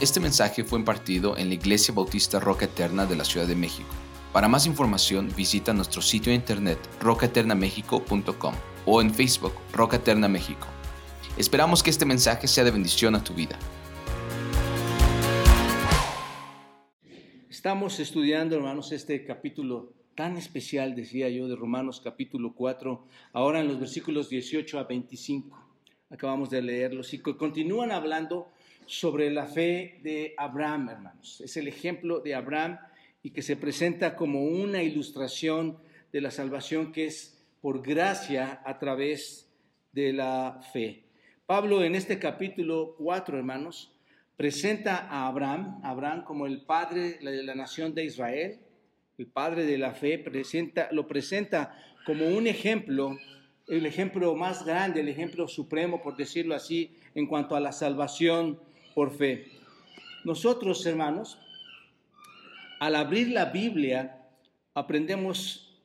Este mensaje fue impartido en la Iglesia Bautista Roca Eterna de la Ciudad de México. Para más información visita nuestro sitio de internet rocaeternamexico.com o en Facebook Roca Eterna México. Esperamos que este mensaje sea de bendición a tu vida. Estamos estudiando, hermanos, este capítulo tan especial, decía yo, de Romanos capítulo 4, ahora en los versículos 18 a 25. Acabamos de leerlos y continúan hablando sobre la fe de Abraham, hermanos. Es el ejemplo de Abraham y que se presenta como una ilustración de la salvación que es por gracia a través de la fe. Pablo en este capítulo 4, hermanos, presenta a Abraham, Abraham como el padre de la nación de Israel, el padre de la fe, presenta, lo presenta como un ejemplo, el ejemplo más grande, el ejemplo supremo, por decirlo así, en cuanto a la salvación por fe. Nosotros, hermanos, al abrir la Biblia, aprendemos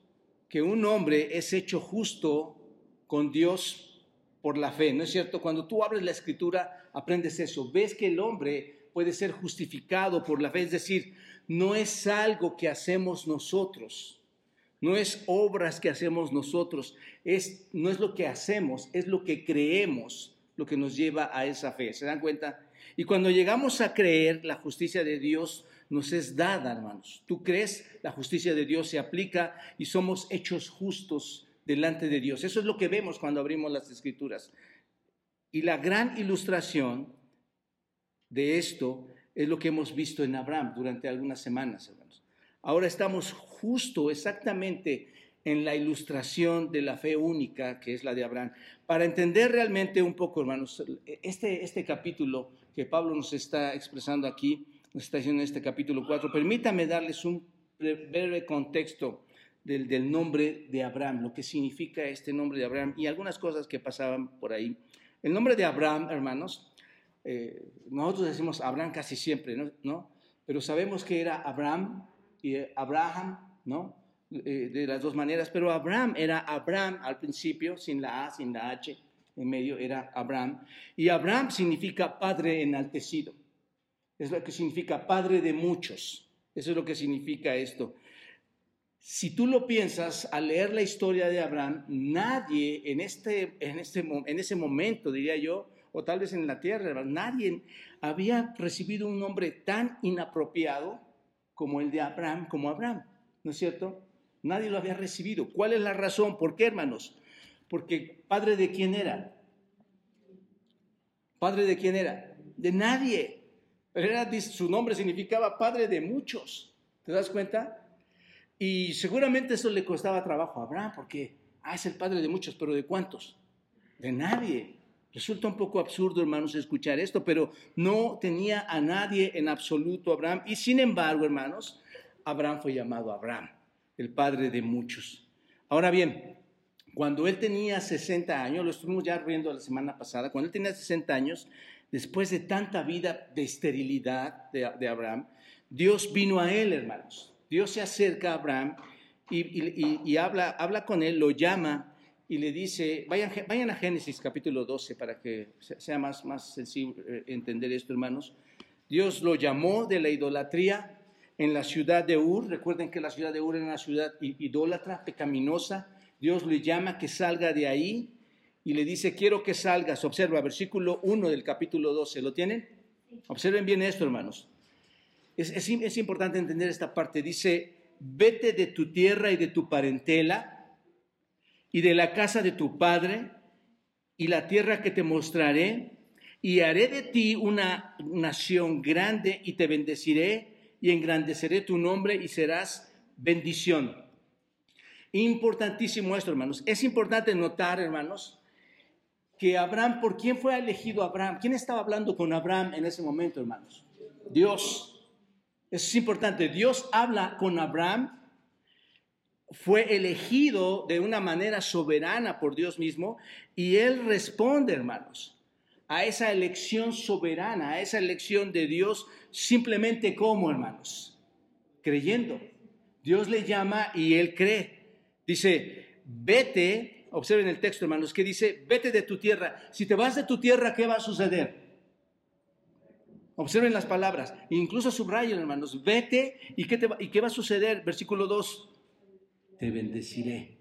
que un hombre es hecho justo con Dios por la fe, ¿no es cierto? Cuando tú abres la escritura, aprendes eso. Ves que el hombre puede ser justificado por la fe, es decir, no es algo que hacemos nosotros, no es obras que hacemos nosotros, es, no es lo que hacemos, es lo que creemos lo que nos lleva a esa fe. ¿Se dan cuenta? Y cuando llegamos a creer, la justicia de Dios nos es dada, hermanos. Tú crees, la justicia de Dios se aplica y somos hechos justos delante de Dios. Eso es lo que vemos cuando abrimos las escrituras. Y la gran ilustración de esto es lo que hemos visto en Abraham durante algunas semanas, hermanos. Ahora estamos justo exactamente en la ilustración de la fe única que es la de Abraham. Para entender realmente un poco, hermanos, este, este capítulo que Pablo nos está expresando aquí, nos está diciendo en este capítulo 4, permítame darles un breve contexto del, del, nombre de Abraham, lo que significa este nombre de Abraham y algunas cosas que pasaban por ahí. El nombre de Abraham, hermanos, eh, nosotros decimos Abraham casi siempre, ¿no? ¿no? Pero sabemos que era Abraham y Abraham, ¿no? Eh, de las dos maneras, pero Abraham era Abraham al principio, sin la A, sin la H, en medio era Abraham. Y Abraham significa padre enaltecido. Es lo que significa padre de muchos. Eso es lo que significa esto. Si tú lo piensas, al leer la historia de Abraham, nadie en, este, en, este, en ese momento, diría yo, o tal vez en la tierra, nadie había recibido un nombre tan inapropiado como el de Abraham, como Abraham, ¿no es cierto? Nadie lo había recibido. ¿Cuál es la razón? ¿Por qué, hermanos? Porque padre de quién era? Padre de quién era? De nadie. Era, su nombre significaba padre de muchos. ¿Te das cuenta? Y seguramente eso le costaba trabajo a Abraham, porque ah, es el padre de muchos, pero ¿de cuántos? De nadie. Resulta un poco absurdo, hermanos, escuchar esto, pero no tenía a nadie en absoluto Abraham. Y sin embargo, hermanos, Abraham fue llamado Abraham, el padre de muchos. Ahora bien, cuando él tenía 60 años, lo estuvimos ya viendo la semana pasada, cuando él tenía 60 años, después de tanta vida de esterilidad de, Abraham, Dios vino a él, hermanos. Dios se acerca a Abraham y, habla, habla con él, lo llama y le dice, vayan, vayan a Génesis capítulo 12 para que sea más, más sencillo eh, entender esto, hermanos. Dios lo llamó de la idolatría en la ciudad de Ur. Recuerden que la ciudad de Ur era una ciudad idólatra, pecaminosa. Dios le llama que salga de ahí y le dice, quiero que salgas. Observa, versículo 1 del capítulo 12. ¿Lo tienen? Observen bien esto, hermanos. Es, es, importante entender esta parte. Dice, vete de tu tierra y de tu parentela y de la casa de tu padre y la tierra que te mostraré y haré de ti una nación grande y te bendeciré y engrandeceré tu nombre y serás bendición. Importantísimo esto, hermanos. Es importante notar, hermanos, que Abraham, ¿por quién fue elegido Abraham? ¿Quién estaba hablando con Abraham en ese momento, hermanos? Dios. Es importante. Dios habla con Abraham. Fue elegido de una manera soberana por Dios mismo y él responde, hermanos, a esa elección soberana, a esa elección de Dios, simplemente como, hermanos, creyendo. Dios le llama y él cree. Dice, vete, observen el texto hermanos, que dice, vete de tu tierra. Si te vas de tu tierra, ¿qué va a suceder? Observen las palabras, incluso subrayen, hermanos, vete y qué, te va, y qué va a suceder. Versículo 2, te bendeciré.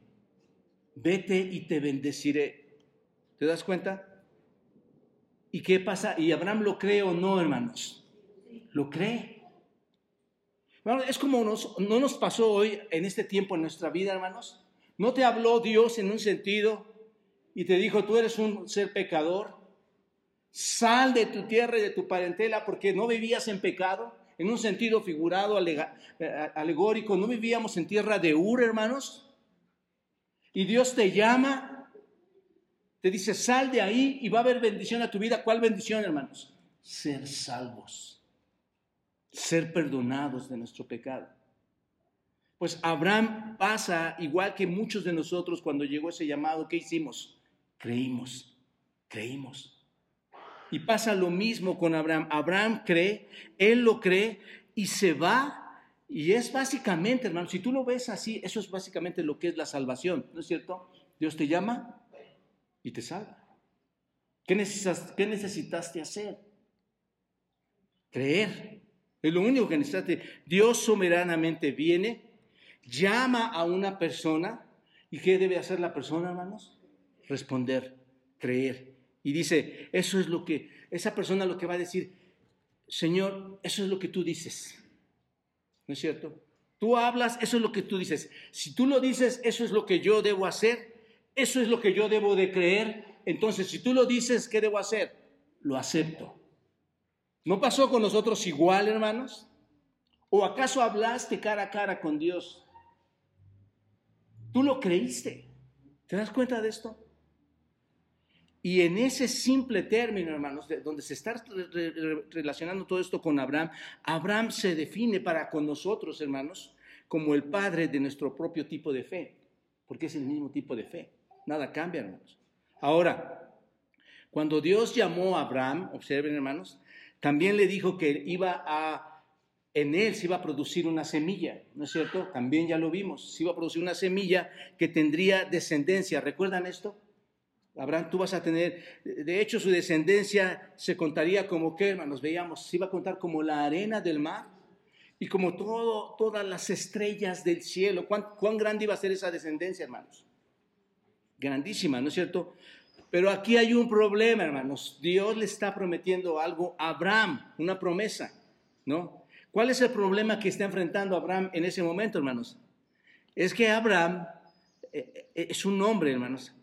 Vete y te bendeciré. ¿Te das cuenta? ¿Y qué pasa? ¿Y Abraham lo cree o no, hermanos? Lo cree. Bueno, es como nos, no nos pasó hoy en este tiempo en nuestra vida, hermanos. ¿No te habló Dios en un sentido y te dijo, tú eres un ser pecador? Sal de tu tierra y de tu parentela porque no vivías en pecado, en un sentido figurado, eh, alegórico, no vivíamos en tierra de Ur, hermanos. Y Dios te llama, te dice, sal de ahí y va a haber bendición a tu vida. ¿Cuál bendición, hermanos? Ser salvos, ser perdonados de nuestro pecado. Pues Abraham pasa igual que muchos de nosotros cuando llegó ese llamado, ¿qué hicimos? Creímos, creímos. Y pasa lo mismo con Abraham. Abraham cree, él lo cree y se va. Y es básicamente, hermano, si tú lo ves así, eso es básicamente lo que es la salvación, ¿no es cierto? Dios te llama y te salva. ¿Qué, qué necesitaste hacer? Creer. Es lo único que necesitaste. Dios soberanamente viene, llama a una persona. ¿Y qué debe hacer la persona, hermanos? Responder, creer. Y dice, eso es lo que, esa persona lo que va a decir, Señor, eso es lo que tú dices. ¿No es cierto? Tú hablas, eso es lo que tú dices. Si tú lo dices, eso es lo que yo debo hacer, eso es lo que yo debo de creer. Entonces, si tú lo dices, ¿qué debo hacer? Lo acepto. ¿No pasó con nosotros igual, hermanos? ¿O acaso hablaste cara a cara con Dios? Tú lo creíste. ¿Te das cuenta de esto? Y en ese simple término, hermanos, donde se está relacionando todo esto con Abraham, Abraham se define para con nosotros, hermanos, como el padre de nuestro propio tipo de fe, porque es el mismo tipo de fe. Nada cambia, hermanos. Ahora, cuando Dios llamó a Abraham, observen, hermanos, también le dijo que iba a, en él se iba a producir una semilla, ¿no es cierto? También ya lo vimos, se iba a producir una semilla que tendría descendencia. ¿Recuerdan esto? Abraham, tú vas a tener, de hecho su descendencia se contaría como que, hermanos, veíamos, se iba a contar como la arena del mar y como todo, todas las estrellas del cielo. ¿Cuán, ¿Cuán grande iba a ser esa descendencia, hermanos? Grandísima, ¿no es cierto? Pero aquí hay un problema, hermanos. Dios le está prometiendo algo a Abraham, una promesa, ¿no? ¿Cuál es el problema que está enfrentando Abraham en ese momento, hermanos? Es que Abraham eh, eh, es un hombre, hermanos,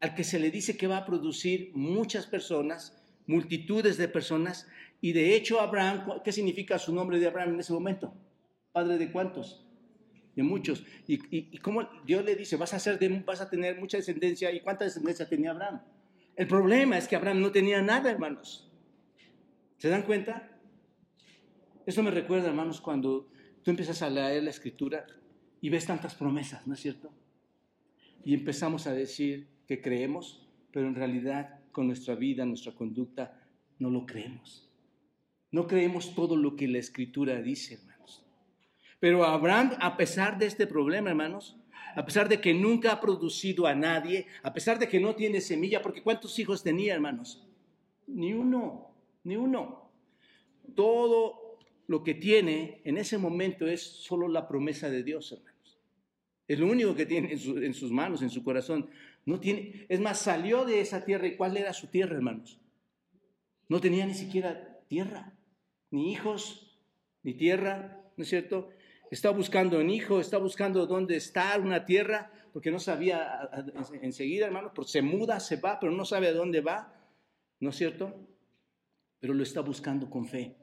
al que se le dice que va a producir muchas personas, multitudes de personas, y de hecho Abraham, ¿qué significa su nombre de Abraham en ese momento? Padre de cuántos? De muchos. Y, y, cómo Dios le dice, vas a, ser vas a tener mucha descendencia, ¿y cuánta descendencia tenía Abraham? El problema es que Abraham no tenía nada, hermanos. ¿Se dan cuenta? Eso me recuerda, hermanos, cuando tú empiezas a leer la escritura y ves tantas promesas, ¿no es cierto? Y empezamos a decir, que creemos, pero en realidad con nuestra vida, nuestra conducta, no lo creemos. No creemos todo lo que la escritura dice, hermanos. Pero Abraham, a pesar de este problema, hermanos, a pesar de que nunca ha producido a nadie, a pesar de que no tiene semilla, porque ¿cuántos hijos tenía, hermanos? Ni uno, ni uno. Todo lo que tiene en ese momento es solo la promesa de Dios, hermanos. Es lo único que tiene en, sus manos, en su corazón. No tiene, es más, salió de esa tierra y ¿cuál era su tierra, hermanos? No tenía ni siquiera tierra, ni hijos, ni tierra, ¿no es cierto? Está buscando un hijo, está buscando dónde está una tierra, porque no sabía enseguida, hermanos, porque se muda, se va, pero no sabe a dónde va, ¿no es cierto? Pero lo está buscando con fe,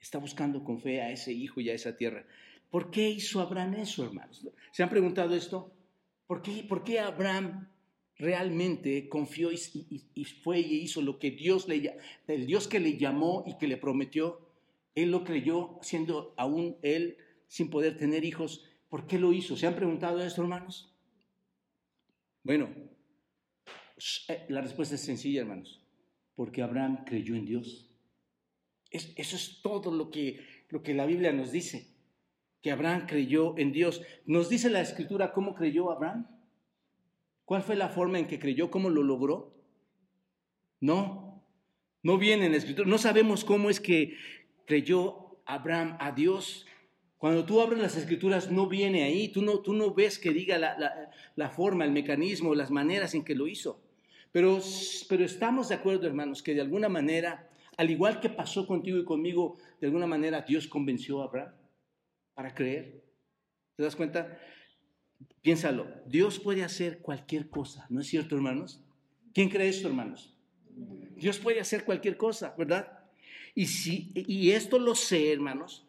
está buscando con fe a ese hijo y a esa tierra. ¿Por qué hizo Abraham eso, hermanos? ¿Se han preguntado esto? ¿Por qué, por qué Abraham realmente confió y, fue y hizo lo que Dios le el Dios que le llamó y que le prometió, él lo creyó siendo aún él sin poder tener hijos. ¿Por qué lo hizo? ¿Se han preguntado esto, hermanos? Bueno, eh, la respuesta es sencilla, hermanos. Porque Abraham creyó en Dios. eso es todo lo que, lo que la Biblia nos dice. Que Abraham creyó en Dios. Nos dice la escritura cómo creyó Abraham. ¿Cuál fue la forma en que creyó? ¿Cómo lo logró? No, No viene en la escritura. No sabemos cómo es que creyó Abraham a Dios. Cuando tú abres las escrituras no viene ahí. Tú no, tú no ves que diga la, la forma, el mecanismo, las maneras en que lo hizo. Pero, pero estamos de acuerdo, hermanos, que de alguna manera, al igual que pasó contigo y conmigo, de alguna manera Dios convenció a Abraham para creer. ¿Te das cuenta? Piénsalo, Dios puede hacer cualquier cosa, ¿no es cierto, hermanos? ¿Quién cree esto, hermanos? Dios puede hacer cualquier cosa, ¿verdad? Y, si, y esto lo sé, hermanos,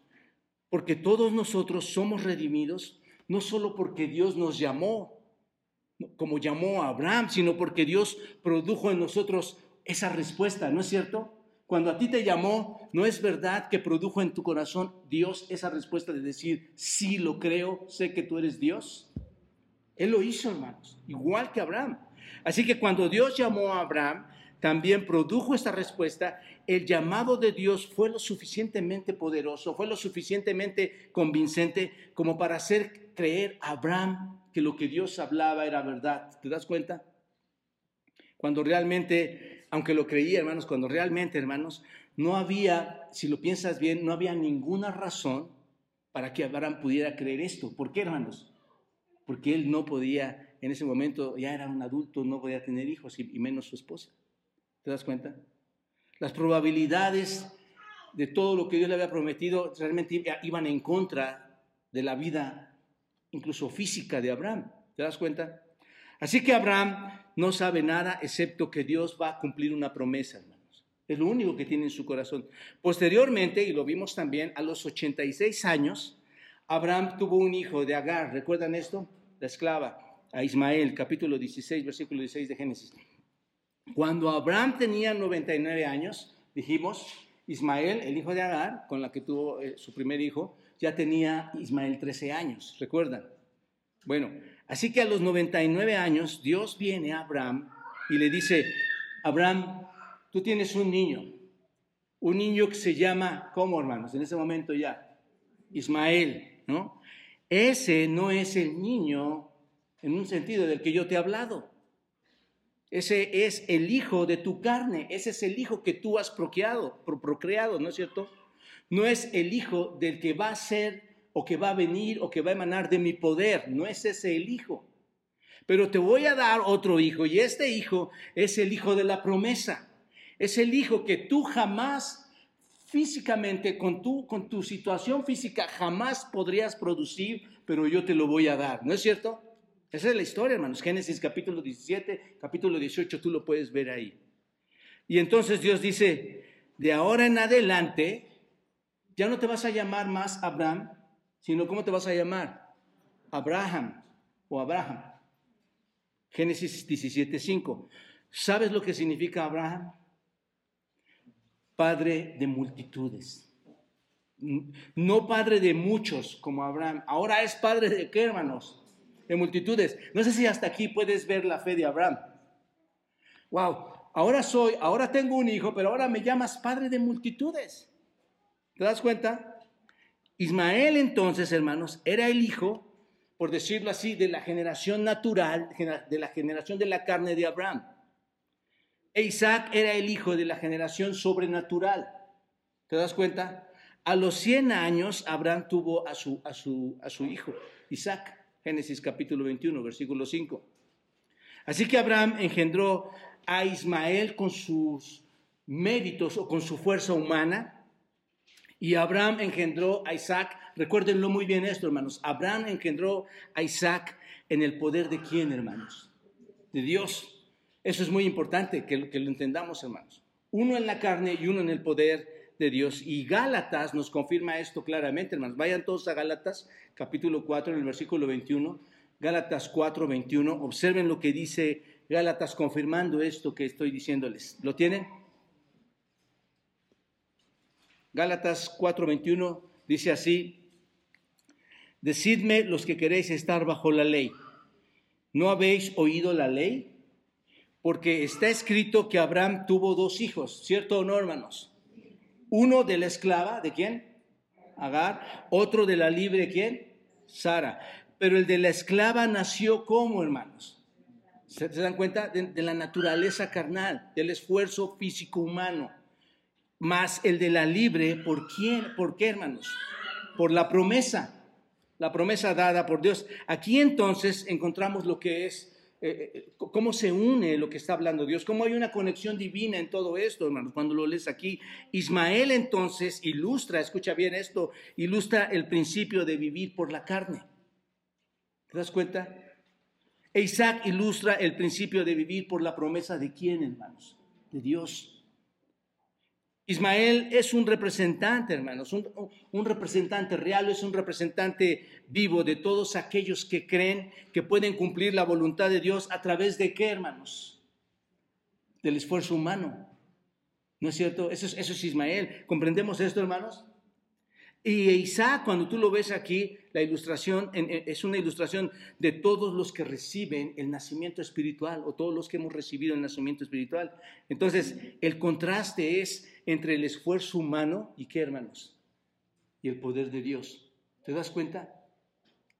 porque todos nosotros somos redimidos, no solo porque Dios nos llamó, como llamó a Abraham, sino porque Dios produjo en nosotros esa respuesta, ¿no es cierto? Cuando a ti te llamó, ¿no es verdad que produjo en tu corazón Dios esa respuesta de decir, sí lo creo, sé que tú eres Dios? Él lo hizo, hermanos, igual que Abraham. Así que cuando Dios llamó a Abraham, también produjo esta respuesta. El llamado de Dios fue lo suficientemente poderoso, fue lo suficientemente convincente como para hacer creer a Abraham que lo que Dios hablaba era verdad. ¿Te das cuenta? Cuando realmente, aunque lo creía, hermanos, cuando realmente, hermanos, no había, si lo piensas bien, no había ninguna razón para que Abraham pudiera creer esto. ¿Por qué, hermanos? Porque él no podía, en ese momento ya era un adulto, no podía tener hijos y menos su esposa. ¿Te das cuenta? Las probabilidades de todo lo que Dios le había prometido realmente iban en contra de la vida, incluso física de Abraham. ¿Te das cuenta? Así que Abraham no sabe nada excepto que Dios va a cumplir una promesa, hermanos. Es lo único que tiene en su corazón. Posteriormente, y lo vimos también, a los 86 años, Abraham tuvo un hijo de Agar. ¿Recuerdan esto? La esclava, a Ismael, capítulo 16, versículo 16 de Génesis. Cuando Abraham tenía 99 años, dijimos, Ismael, el hijo de Agar, con la que tuvo eh, su primer hijo, ya tenía Ismael 13 años, ¿recuerdan? Bueno, así que a los 99 años Dios viene a Abraham y le dice, Abraham, tú tienes un niño, un niño que se llama, ¿cómo hermanos? En ese momento ya, Ismael, ¿no? Ese no es el niño en un sentido del que yo te he hablado. Ese es el hijo de tu carne, ese es el hijo que tú has procreado, procreado, ¿no es cierto? No es el hijo del que va a ser o que va a venir o que va a emanar de mi poder, no es ese el hijo. Pero te voy a dar otro hijo y este hijo es el hijo de la promesa. Es el hijo que tú jamás físicamente, con tu, con tu situación física, jamás podrías producir, pero yo te lo voy a dar, ¿no es cierto? Esa es la historia, hermanos. Génesis capítulo 17, capítulo 18, tú lo puedes ver ahí. Y entonces Dios dice, de ahora en adelante, ya no te vas a llamar más Abraham, sino ¿cómo te vas a llamar? Abraham o Abraham. Génesis 17, 5. ¿Sabes lo que significa Abraham? Padre de multitudes. No padre de muchos como Abraham. Ahora es padre de qué, hermanos? De multitudes. No sé si hasta aquí puedes ver la fe de Abraham. Wow, ahora soy, ahora tengo un hijo, pero ahora me llamas padre de multitudes. ¿Te das cuenta? Ismael entonces, hermanos, era el hijo, por decirlo así, de la generación natural, de la generación de la carne de Abraham. E Isaac era el hijo de la generación sobrenatural. ¿Te das cuenta? A los 100 años Abraham tuvo a su, a su, a su hijo, Isaac. Génesis capítulo 21, versículo 5. Así que Abraham engendró a Ismael con sus méritos o con su fuerza humana, y Abraham engendró a Isaac. Recuérdenlo muy bien esto, hermanos. Abraham engendró a Isaac en el poder de quién, hermanos? De Dios. Eso es muy importante que, que lo entendamos, hermanos. Uno en la carne y uno en el poder de Dios. Y Gálatas nos confirma esto claramente, hermanos. Vayan todos a Gálatas, capítulo 4, en el versículo 21. Gálatas 4, 21. Observen lo que dice Gálatas confirmando esto que estoy diciéndoles. ¿Lo tienen? Gálatas 4, 21 dice así. Decidme los que queréis estar bajo la ley. ¿No habéis oído la ley? Porque está escrito que Abraham tuvo dos hijos, ¿cierto o no, hermanos? Uno de la esclava, ¿de quién? Agar. Otro de la libre, ¿quién? Sara. Pero el de la esclava nació como, hermanos. ¿Se, dan cuenta? De, la naturaleza carnal, del esfuerzo físico humano. más el de la libre, ¿por quién? ¿Por qué, hermanos? Por la promesa, la promesa dada por Dios. Aquí entonces encontramos lo que es, eh, eh, cómo se une lo que está hablando Dios, cómo hay una conexión divina en todo esto, hermanos, cuando lo lees aquí. Ismael entonces ilustra, escucha bien esto, ilustra el principio de vivir por la carne. ¿Te das cuenta? Isaac ilustra el principio de vivir por la promesa de quién, hermanos? De Dios. Ismael es un representante, hermanos, un, representante real, es un representante vivo de todos aquellos que creen que pueden cumplir la voluntad de Dios a través de qué, hermanos? Del esfuerzo humano. ¿No es cierto? Eso es, Ismael. ¿Comprendemos esto, hermanos? Y Isaac, cuando tú lo ves aquí, la ilustración es una ilustración de todos los que reciben el nacimiento espiritual o todos los que hemos recibido el nacimiento espiritual. Entonces, el contraste es entre el esfuerzo humano y qué, hermanos, y el poder de Dios. ¿Te das cuenta?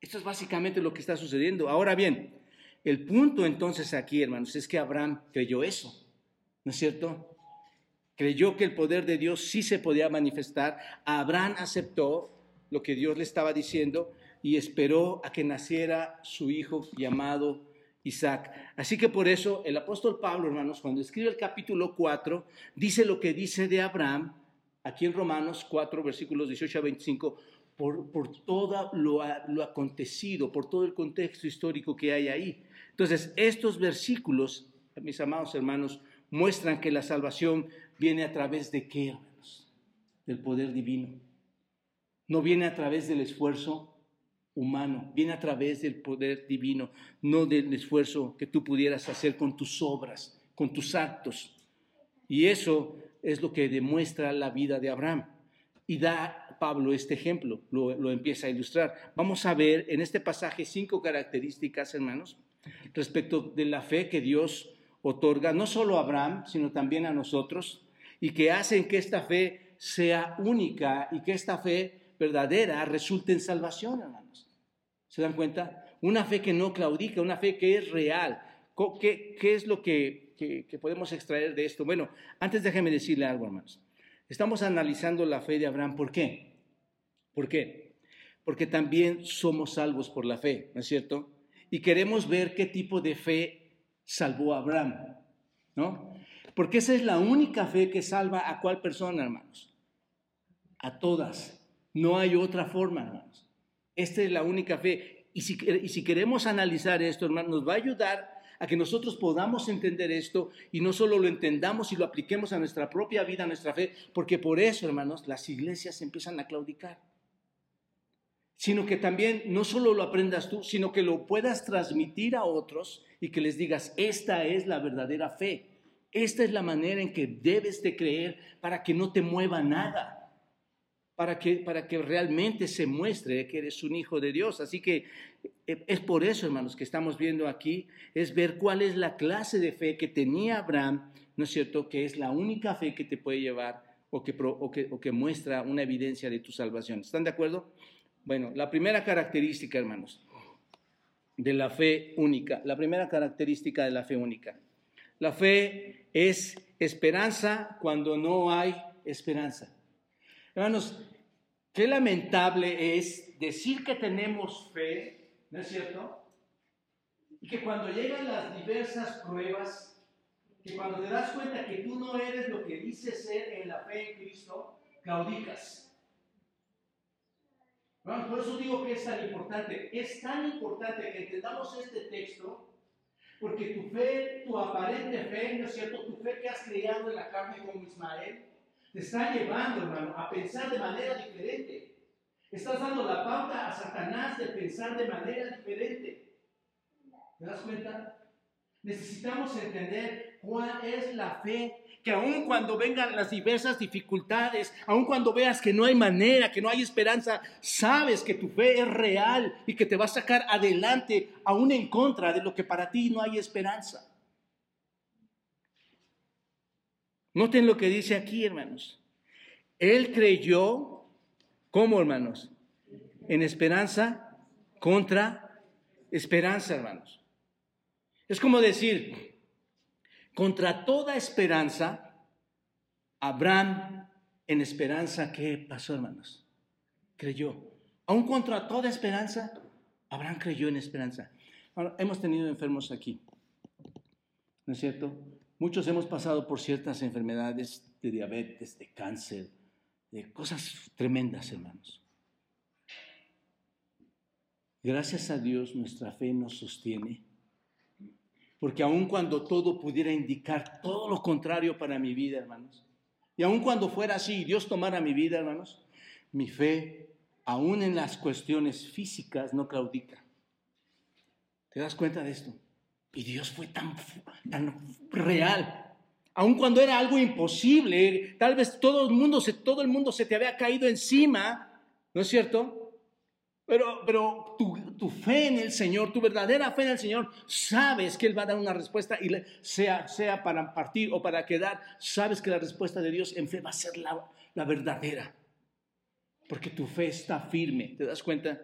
Esto es básicamente lo que está sucediendo. Ahora bien, el punto entonces aquí, hermanos, es que Abraham creyó eso, ¿no es cierto? Creyó que el poder de Dios sí se podía manifestar. Abraham aceptó lo que Dios le estaba diciendo y esperó a que naciera su hijo llamado Isaac. Así que por eso el apóstol Pablo, hermanos, cuando escribe el capítulo 4, dice lo que dice de Abraham, aquí en Romanos 4, versículos 18 a 25, por, por todo lo, lo acontecido, por todo el contexto histórico que hay ahí. Entonces, estos versículos, mis amados hermanos, muestran que la salvación viene a través de qué, hermanos? Del poder divino. No viene a través del esfuerzo humano, viene a través del poder divino, no del esfuerzo que tú pudieras hacer con tus obras, con tus actos. Y eso es lo que demuestra la vida de Abraham. Y da Pablo este ejemplo, lo, empieza a ilustrar. Vamos a ver en este pasaje cinco características, hermanos, respecto de la fe que Dios otorga no solo a Abraham, sino también a nosotros, y que hacen que esta fe sea única y que esta fe verdadera resulte en salvación, hermanos. ¿Se dan cuenta? Una fe que no claudica, una fe que es real. ¿Qué, qué es lo que, que, podemos extraer de esto? Bueno, antes déjeme decirle algo, hermanos. Estamos analizando la fe de Abraham. ¿Por qué? ¿Por qué? Porque también somos salvos por la fe, ¿no es cierto? Y queremos ver qué tipo de fe salvó a Abraham, ¿no? Porque esa es la única fe que salva a cuál persona, hermanos. A todas. No hay otra forma, hermanos. Esta es la única fe. Y si, y si queremos analizar esto, hermanos, nos va a ayudar a que nosotros podamos entender esto y no solo lo entendamos y lo apliquemos a nuestra propia vida, a nuestra fe, porque por eso, hermanos, las iglesias empiezan a claudicar. Sino que también no solo lo aprendas tú, sino que lo puedas transmitir a otros y que les digas, esta es la verdadera fe. Esta es la manera en que debes de creer para que no te mueva nada, para que, para que realmente se muestre que eres un hijo de Dios. Así que eh, es por eso, hermanos, que estamos viendo aquí, es ver cuál es la clase de fe que tenía Abraham, ¿no es cierto? Que es la única fe que te puede llevar o que, o que, o que muestra una evidencia de tu salvación. ¿Están de acuerdo? Bueno, la primera característica, hermanos, de la fe única, la primera característica de la fe única la fe es esperanza cuando no hay esperanza. Hermanos, qué lamentable es decir que tenemos fe, ¿no es cierto? Y que cuando llegan las diversas pruebas, que cuando te das cuenta que tú no eres lo que dices ser en la fe en Cristo, claudicas. por eso digo que es tan importante. Es tan importante que entendamos este texto porque tu fe, tu aparente fe, ¿no es cierto? Tu fe que has creado en la carne como Ismael, te está llevando, hermano, a pensar de manera diferente. Estás dando la pauta a Satanás de pensar de manera diferente. ¿Te das cuenta? Necesitamos entender cuál es la fe que aun cuando vengan las diversas dificultades, aun cuando veas que no hay manera, que no hay esperanza, sabes que tu fe es real y que te va a sacar adelante aún en contra de lo que para ti no hay esperanza. Noten lo que dice aquí, hermanos. Él creyó, ¿cómo, hermanos? En esperanza contra esperanza, hermanos. Es como decir, contra toda esperanza, Abraham en esperanza, ¿qué pasó, hermanos? Creyó. Aún contra toda esperanza, Abraham creyó en esperanza. Hemos tenido enfermos aquí, ¿no es cierto? Muchos hemos pasado por ciertas enfermedades de diabetes, de cáncer, de cosas tremendas, hermanos. Gracias a Dios nuestra fe nos sostiene, porque aun cuando todo pudiera indicar todo lo contrario para mi vida, hermanos, y aun cuando fuera así, Dios tomara mi vida, hermanos, mi fe, aún en las cuestiones físicas, no claudica. ¿Te das cuenta de esto? Y Dios fue tan, tan real. Aun cuando era algo imposible, tal vez todo el mundo se, todo el mundo se te había caído encima, ¿no es cierto? Pero, pero tu, tu, fe en el Señor, tu verdadera fe en el Señor, sabes que Él va a dar una respuesta y sea, sea para partir o para quedar, sabes que la respuesta de Dios en fe va a ser la, la verdadera. Porque tu fe está firme, ¿te das cuenta?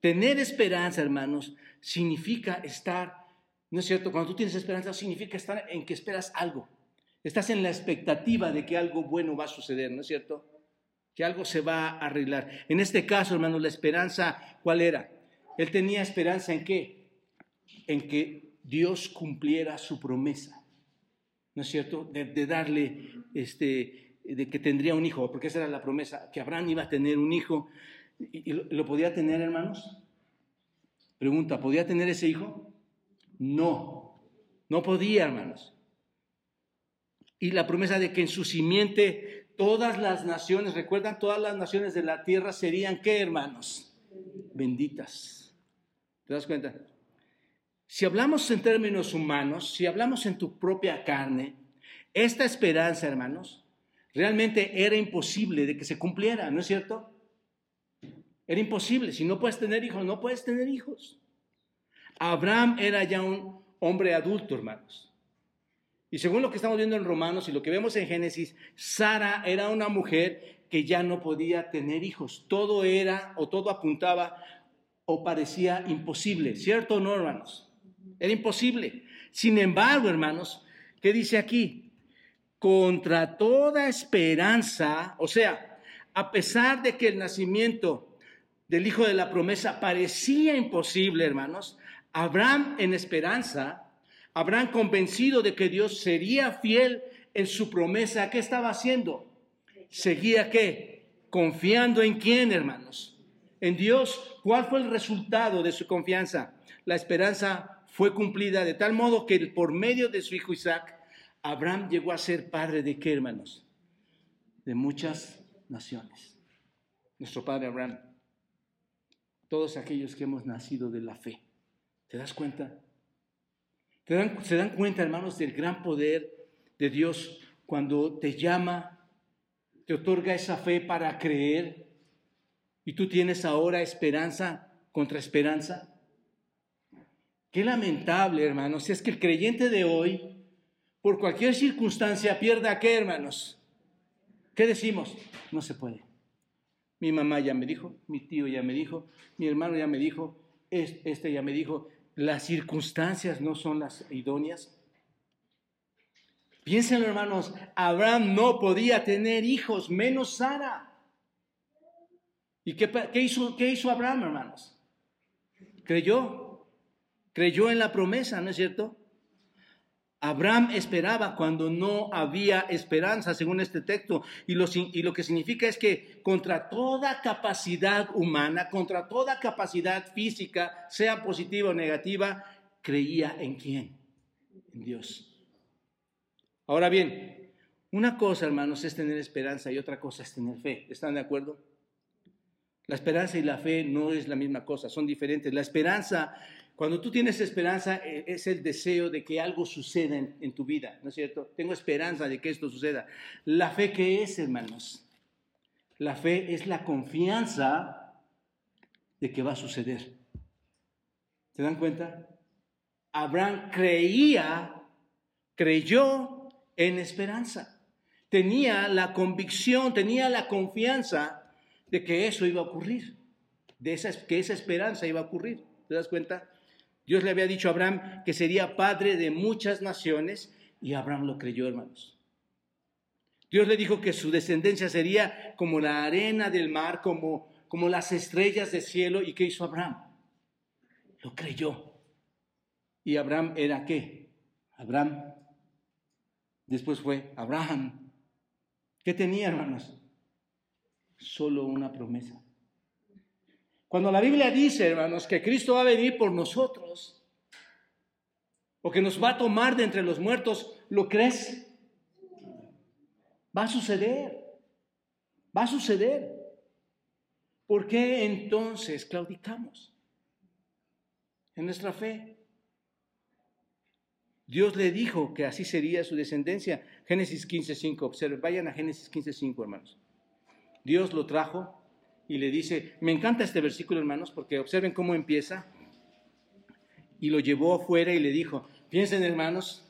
Tener esperanza, hermanos, significa estar, ¿no es cierto? Cuando tú tienes esperanza, significa estar en que esperas algo. Estás en la expectativa de que algo bueno va a suceder, ¿no es cierto? Que algo se va a arreglar. En este caso, hermanos, la esperanza, ¿cuál era? Él tenía esperanza en qué? En que Dios cumpliera su promesa, ¿no es cierto? De, darle, este, de que tendría un hijo, porque esa era la promesa, que Abraham iba a tener un hijo. ¿Y, lo, lo podía tener, hermanos? Pregunta, ¿podía tener ese hijo? No, no podía, hermanos. Y la promesa de que en su simiente todas las naciones, recuerdan, todas las naciones de la tierra serían qué, hermanos? Benditas. ¿Te das cuenta? Si hablamos en términos humanos, si hablamos en tu propia carne, esta esperanza, hermanos, realmente era imposible de que se cumpliera, ¿no es cierto? Era imposible. Si no puedes tener hijos, no puedes tener hijos. Abraham era ya un hombre adulto, hermanos. Y según lo que estamos viendo en Romanos y lo que vemos en Génesis, Sara era una mujer que ya no podía tener hijos. Todo era o todo apuntaba o parecía imposible, ¿cierto o no, hermanos? Era imposible. Sin embargo, hermanos, ¿qué dice aquí? Contra toda esperanza, o sea, a pesar de que el nacimiento del hijo de la promesa parecía imposible, hermanos, Abraham en esperanza Abraham convencido de que Dios sería fiel en su promesa, ¿qué estaba haciendo? Seguía qué? Confiando en quién, hermanos? En Dios. ¿Cuál fue el resultado de su confianza? La esperanza fue cumplida de tal modo que por medio de su hijo Isaac, Abraham llegó a ser padre de qué, hermanos? De muchas naciones. Nuestro padre Abraham. Todos aquellos que hemos nacido de la fe. ¿Te das cuenta? ¿Se dan cuenta, hermanos, del gran poder de Dios cuando te llama, te otorga esa fe para creer y tú tienes ahora esperanza contra esperanza? Qué lamentable, hermanos, si es que el creyente de hoy, por cualquier circunstancia, pierda qué, hermanos. ¿Qué decimos? No se puede. Mi mamá ya me dijo, mi tío ya me dijo, mi hermano ya me dijo, este ya me dijo, las circunstancias no son las idóneas. Piensen, hermanos, Abraham no podía tener hijos, menos Sara. ¿Y qué, hizo, qué hizo Abraham, hermanos? Creyó, creyó en la promesa, ¿no es cierto? Abraham esperaba cuando no había esperanza, según este texto, y lo, y lo, que significa es que contra toda capacidad humana, contra toda capacidad física, sea positiva o negativa, creía en quién? En Dios. Ahora bien, una cosa, hermanos, es tener esperanza y otra cosa es tener fe. ¿Están de acuerdo? La esperanza y la fe no es la misma cosa, son diferentes. La esperanza cuando tú tienes esperanza, eh, es el deseo de que algo suceda en, tu vida, ¿no es cierto? Tengo esperanza de que esto suceda. La fe, ¿qué es, hermanos? La fe es la confianza de que va a suceder. ¿Se dan cuenta? Abraham creía, creyó en esperanza. Tenía la convicción, tenía la confianza de que eso iba a ocurrir, de esa, que esa esperanza iba a ocurrir. ¿Te das cuenta? Dios le había dicho a Abraham que sería padre de muchas naciones y Abraham lo creyó, hermanos. Dios le dijo que su descendencia sería como la arena del mar, como, como las estrellas del cielo. ¿Y qué hizo Abraham? Lo creyó. ¿Y Abraham era qué? Abraham. Después fue Abraham. ¿Qué tenía, hermanos? Solo una promesa. Cuando la Biblia dice, hermanos, que Cristo va a venir por nosotros, o que nos va a tomar de entre los muertos, ¿lo crees? Va a suceder. Va a suceder. ¿Por qué entonces claudicamos en nuestra fe? Dios le dijo que así sería su descendencia. Génesis 15.5, observen, vayan a Génesis 15.5, hermanos. Dios lo trajo y le dice, me encanta este versículo, hermanos, porque observen cómo empieza. Y lo llevó afuera y le dijo, piensen, hermanos,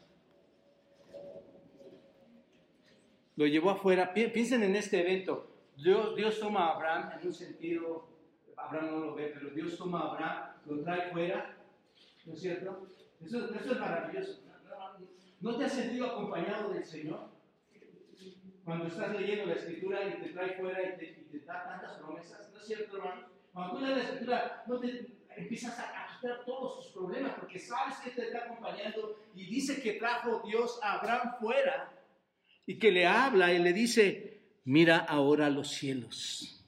lo llevó afuera. Piensen en este evento. Dios, Dios toma a Abraham en un sentido, Abraham no lo ve, pero Dios toma a Abraham, lo trae fuera, ¿no es cierto? Eso, es maravilloso. ¿No te has sentido acompañado del Señor? Cuando estás leyendo la escritura y te trae fuera y te, da tantas promesas, ¿no es cierto, hermano? Cuando tú lees la escritura, no te empiezas a quitar todos tus problemas porque sabes que te está acompañando y dice que trajo Dios a Abraham fuera y que le habla y le dice, mira ahora los cielos.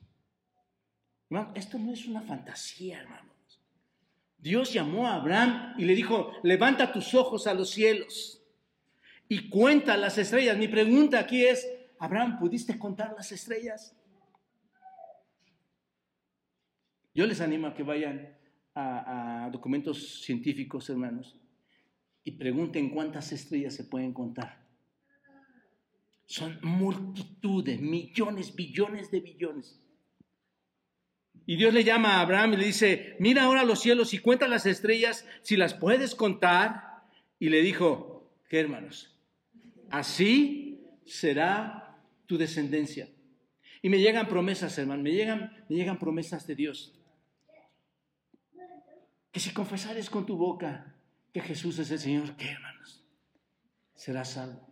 esto no es una fantasía, hermanos. Dios llamó a Abraham y le dijo, levanta tus ojos a los cielos y cuenta las estrellas. Mi pregunta aquí es, Abraham, ¿pudiste contar las estrellas? Yo les animo a que vayan a, a documentos científicos, hermanos, y pregunten cuántas estrellas se pueden contar. Son multitudes, millones, billones de billones. Y Dios le llama a Abraham y le dice, mira ahora los cielos y cuenta las estrellas si las puedes contar. Y le dijo, ¿qué hermanos? Así será tu descendencia. Y me llegan promesas, hermano, me llegan, me llegan promesas de Dios. Que si confesares con tu boca que Jesús es el Señor, ¿qué hermanos? Serás salvo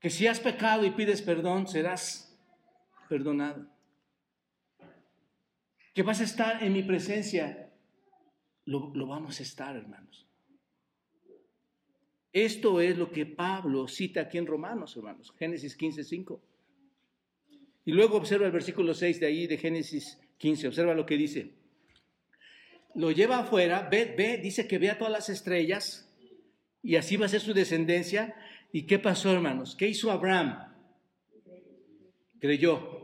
que si has pecado y pides perdón, serás perdonado. Que vas a estar en mi presencia, lo, vamos a estar, hermanos. Esto es lo que Pablo cita aquí en Romanos, hermanos, Génesis 15, 5. Y luego observa el versículo 6 de ahí, de Génesis 15, observa lo que dice. Lo lleva afuera, ve, ve, dice que vea todas las estrellas y así va a ser su descendencia ¿Y qué pasó, hermanos? ¿Qué hizo Abraham? Creyó.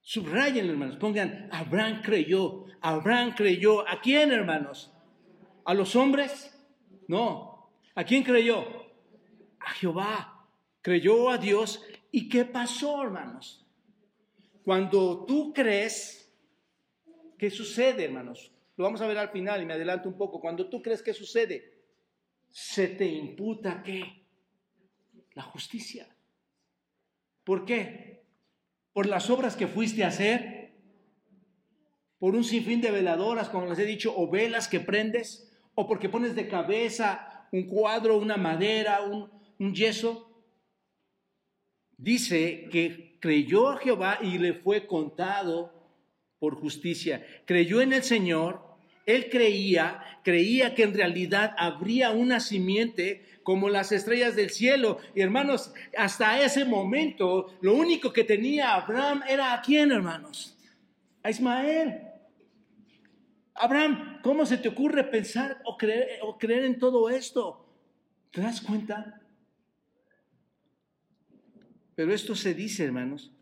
Subrayen, hermanos, pongan, Abraham creyó, Abraham creyó. ¿A quién, hermanos? ¿A los hombres? No. ¿A quién creyó? A Jehová. Creyó a Dios. ¿Y qué pasó, hermanos? Cuando tú crees, ¿qué sucede, hermanos? Lo vamos a ver al final y me adelanto un poco. Cuando tú crees, ¿qué sucede? Se te imputa qué? la justicia. ¿Por qué? Por las obras que fuiste a hacer, por un sinfín de veladoras, como les he dicho, o velas que prendes, o porque pones de cabeza un cuadro, una madera, un, yeso. Dice que creyó a Jehová y le fue contado por justicia. Creyó en el Señor, él creía, creía que en realidad habría una simiente como las estrellas del cielo. Y hermanos, hasta ese momento, lo único que tenía Abraham era a quién, hermanos? A Ismael. Abraham, ¿cómo se te ocurre pensar o creer, o creer en todo esto? ¿Te das cuenta? Pero esto se dice, hermanos,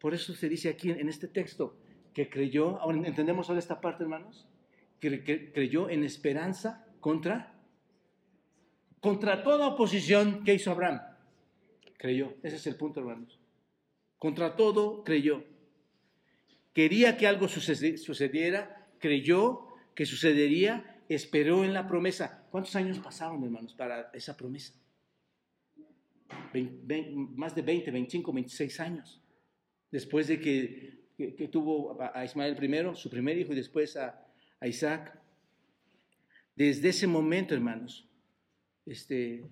por eso se dice aquí en este texto, que creyó, ahora entendemos ahora esta parte, hermanos, que creyó en esperanza contra contra toda oposición que hizo Abraham. Creyó. Ese es el punto, hermanos. Contra todo creyó. Quería que algo sucediera, creyó que sucedería, esperó en la promesa. ¿Cuántos años pasaron, hermanos, para esa promesa? más de 20, 25, 26 años. Después de que, tuvo a Ismael primero, su primer hijo, y después a Isaac. Desde ese momento, hermanos, este,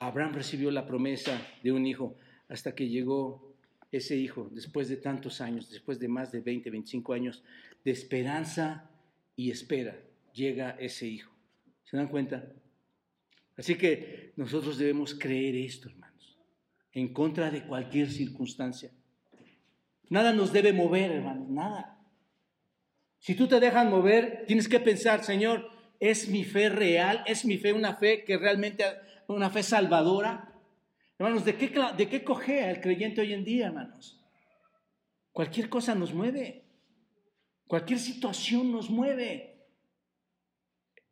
Abraham recibió la promesa de un hijo hasta que llegó ese hijo, después de tantos años, después de más de 20, 25 años de esperanza y espera, llega ese hijo. ¿Se dan cuenta? Así que nosotros debemos creer esto, hermanos, en contra de cualquier circunstancia. Nada nos debe mover, hermanos, nada. Si tú te dejas mover, tienes que pensar, Señor, ¿es mi fe real? ¿Es mi fe una fe que realmente, una fe salvadora? Hermanos, ¿de qué, de qué cojea el creyente hoy en día, hermanos? Cualquier cosa nos mueve. Cualquier situación nos mueve.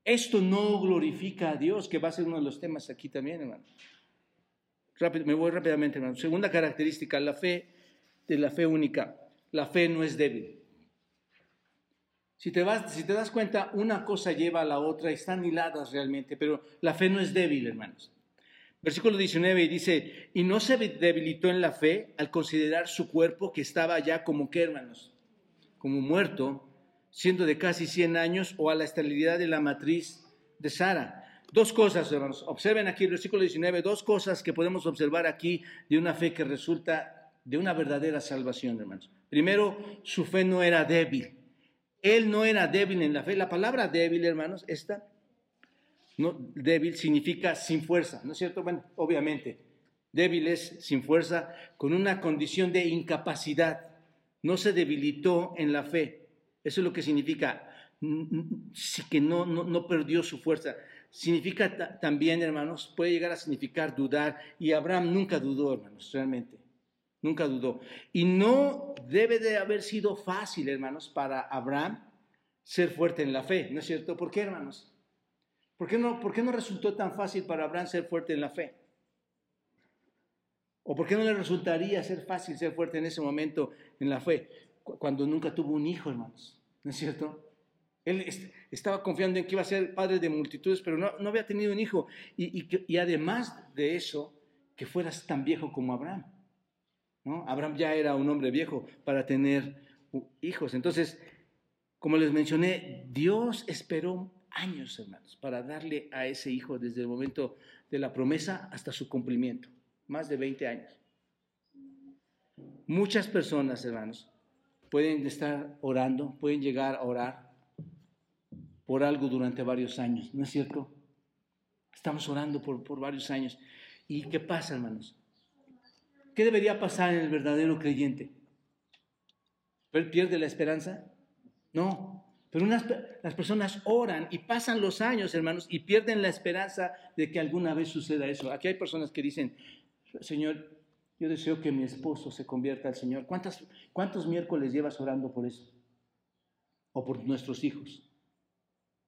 Esto no glorifica a Dios, que va a ser uno de los temas aquí también, hermano. Me voy rápidamente, hermano. Segunda característica, la fe de la fe única. La fe no es débil. Si te, vas, si te das cuenta, una cosa lleva a la otra, están hiladas realmente, pero la fe no es débil, hermanos. Versículo 19 dice, y no se debilitó en la fe al considerar su cuerpo que estaba ya como que, hermanos, como muerto, siendo de casi 100 años, o a la esterilidad de la matriz de Sara. Dos cosas, hermanos. Observen aquí el versículo 19, dos cosas que podemos observar aquí de una fe que resulta de una verdadera salvación, hermanos. Primero, su fe no era débil. Él no era débil en la fe. La palabra débil, hermanos, esta, no, débil significa sin fuerza, ¿no es cierto? Bueno, obviamente, débil es sin fuerza, con una condición de incapacidad. No se debilitó en la fe. Eso es lo que significa que no, no, no perdió su fuerza. Significa también, hermanos, puede llegar a significar dudar. Y Abraham nunca dudó, hermanos, realmente. Nunca dudó. Y no debe de haber sido fácil, hermanos, para Abraham ser fuerte en la fe, ¿no es cierto? ¿Por qué, hermanos? ¿Por qué no, por qué no resultó tan fácil para Abraham ser fuerte en la fe? ¿O por qué no le resultaría ser fácil ser fuerte en ese momento en la fe? Cuando nunca tuvo un hijo, hermanos, ¿no es cierto? Él estaba confiando en que iba a ser padre de multitudes, pero no, no había tenido un hijo. Y, y, y además de eso, que fueras tan viejo como Abraham. Abraham ya era un hombre viejo para tener hijos. Entonces, como les mencioné, Dios esperó años, hermanos, para darle a ese hijo desde el momento de la promesa hasta su cumplimiento. Más de 20 años. Muchas personas, hermanos, pueden estar orando, pueden llegar a orar por algo durante varios años, ¿no es cierto? Estamos orando por, por varios años. ¿Y qué pasa, hermanos? ¿Qué debería pasar en el verdadero creyente? ¿Pierde la esperanza? No. Pero las personas oran y pasan los años, hermanos, y pierden la esperanza de que alguna vez suceda eso. Aquí hay personas que dicen, Señor, yo deseo que mi esposo se convierta al Señor. ¿Cuántas, ¿Cuántos miércoles llevas orando por eso? O por nuestros hijos.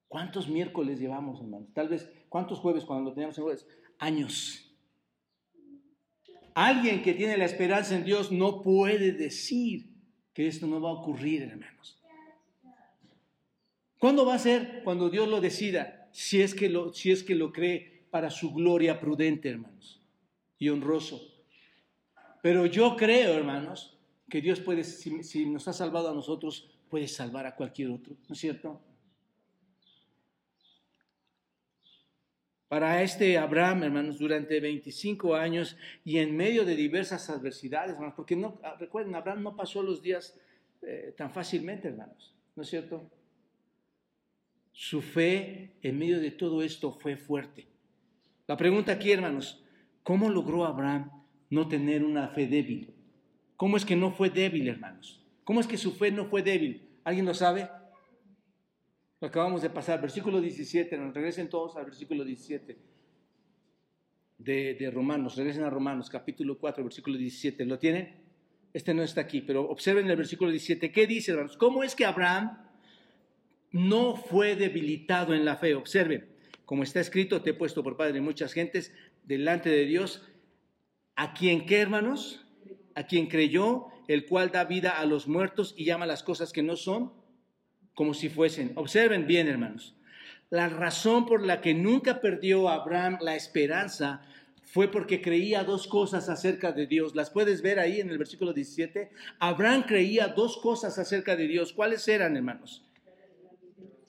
¿Cuántos miércoles llevamos, hermanos? Tal vez, ¿cuántos jueves cuando lo teníamos en jueves? Años. Alguien que tiene la esperanza en Dios no puede decir que esto no va a ocurrir, hermanos. ¿Cuándo va a ser? Cuando Dios lo decida, si es que lo, si es que lo cree para su gloria prudente, hermanos, y honroso. Pero yo creo, hermanos, que Dios puede, si, nos ha salvado a nosotros, puede salvar a cualquier otro, ¿no es cierto? para este Abraham, hermanos, durante 25 años y en medio de diversas adversidades, hermanos, porque no, ah, recuerden, Abraham no pasó los días eh, tan fácilmente, hermanos, ¿no es cierto? Su fe en medio de todo esto fue fuerte. La pregunta aquí, hermanos, ¿cómo logró Abraham no tener una fe débil? ¿Cómo es que no fue débil, hermanos? ¿Cómo es que su fe no fue débil? ¿Alguien lo sabe? Lo acabamos de pasar, versículo 17, nos regresen todos al versículo 17 de, de, Romanos, regresen a Romanos, capítulo 4, versículo 17, ¿lo tienen? Este no está aquí, pero observen el versículo 17, ¿qué dice, hermanos? ¿Cómo es que Abraham no fue debilitado en la fe? Observen, como está escrito, te he puesto por padre de muchas gentes delante de Dios, a quien, ¿qué, hermanos? A quien creyó, el cual da vida a los muertos y llama las cosas que no son como si fuesen. Observen bien, hermanos. La razón por la que nunca perdió Abraham la esperanza fue porque creía dos cosas acerca de Dios. ¿Las puedes ver ahí en el versículo 17? Abraham creía dos cosas acerca de Dios. ¿Cuáles eran, hermanos?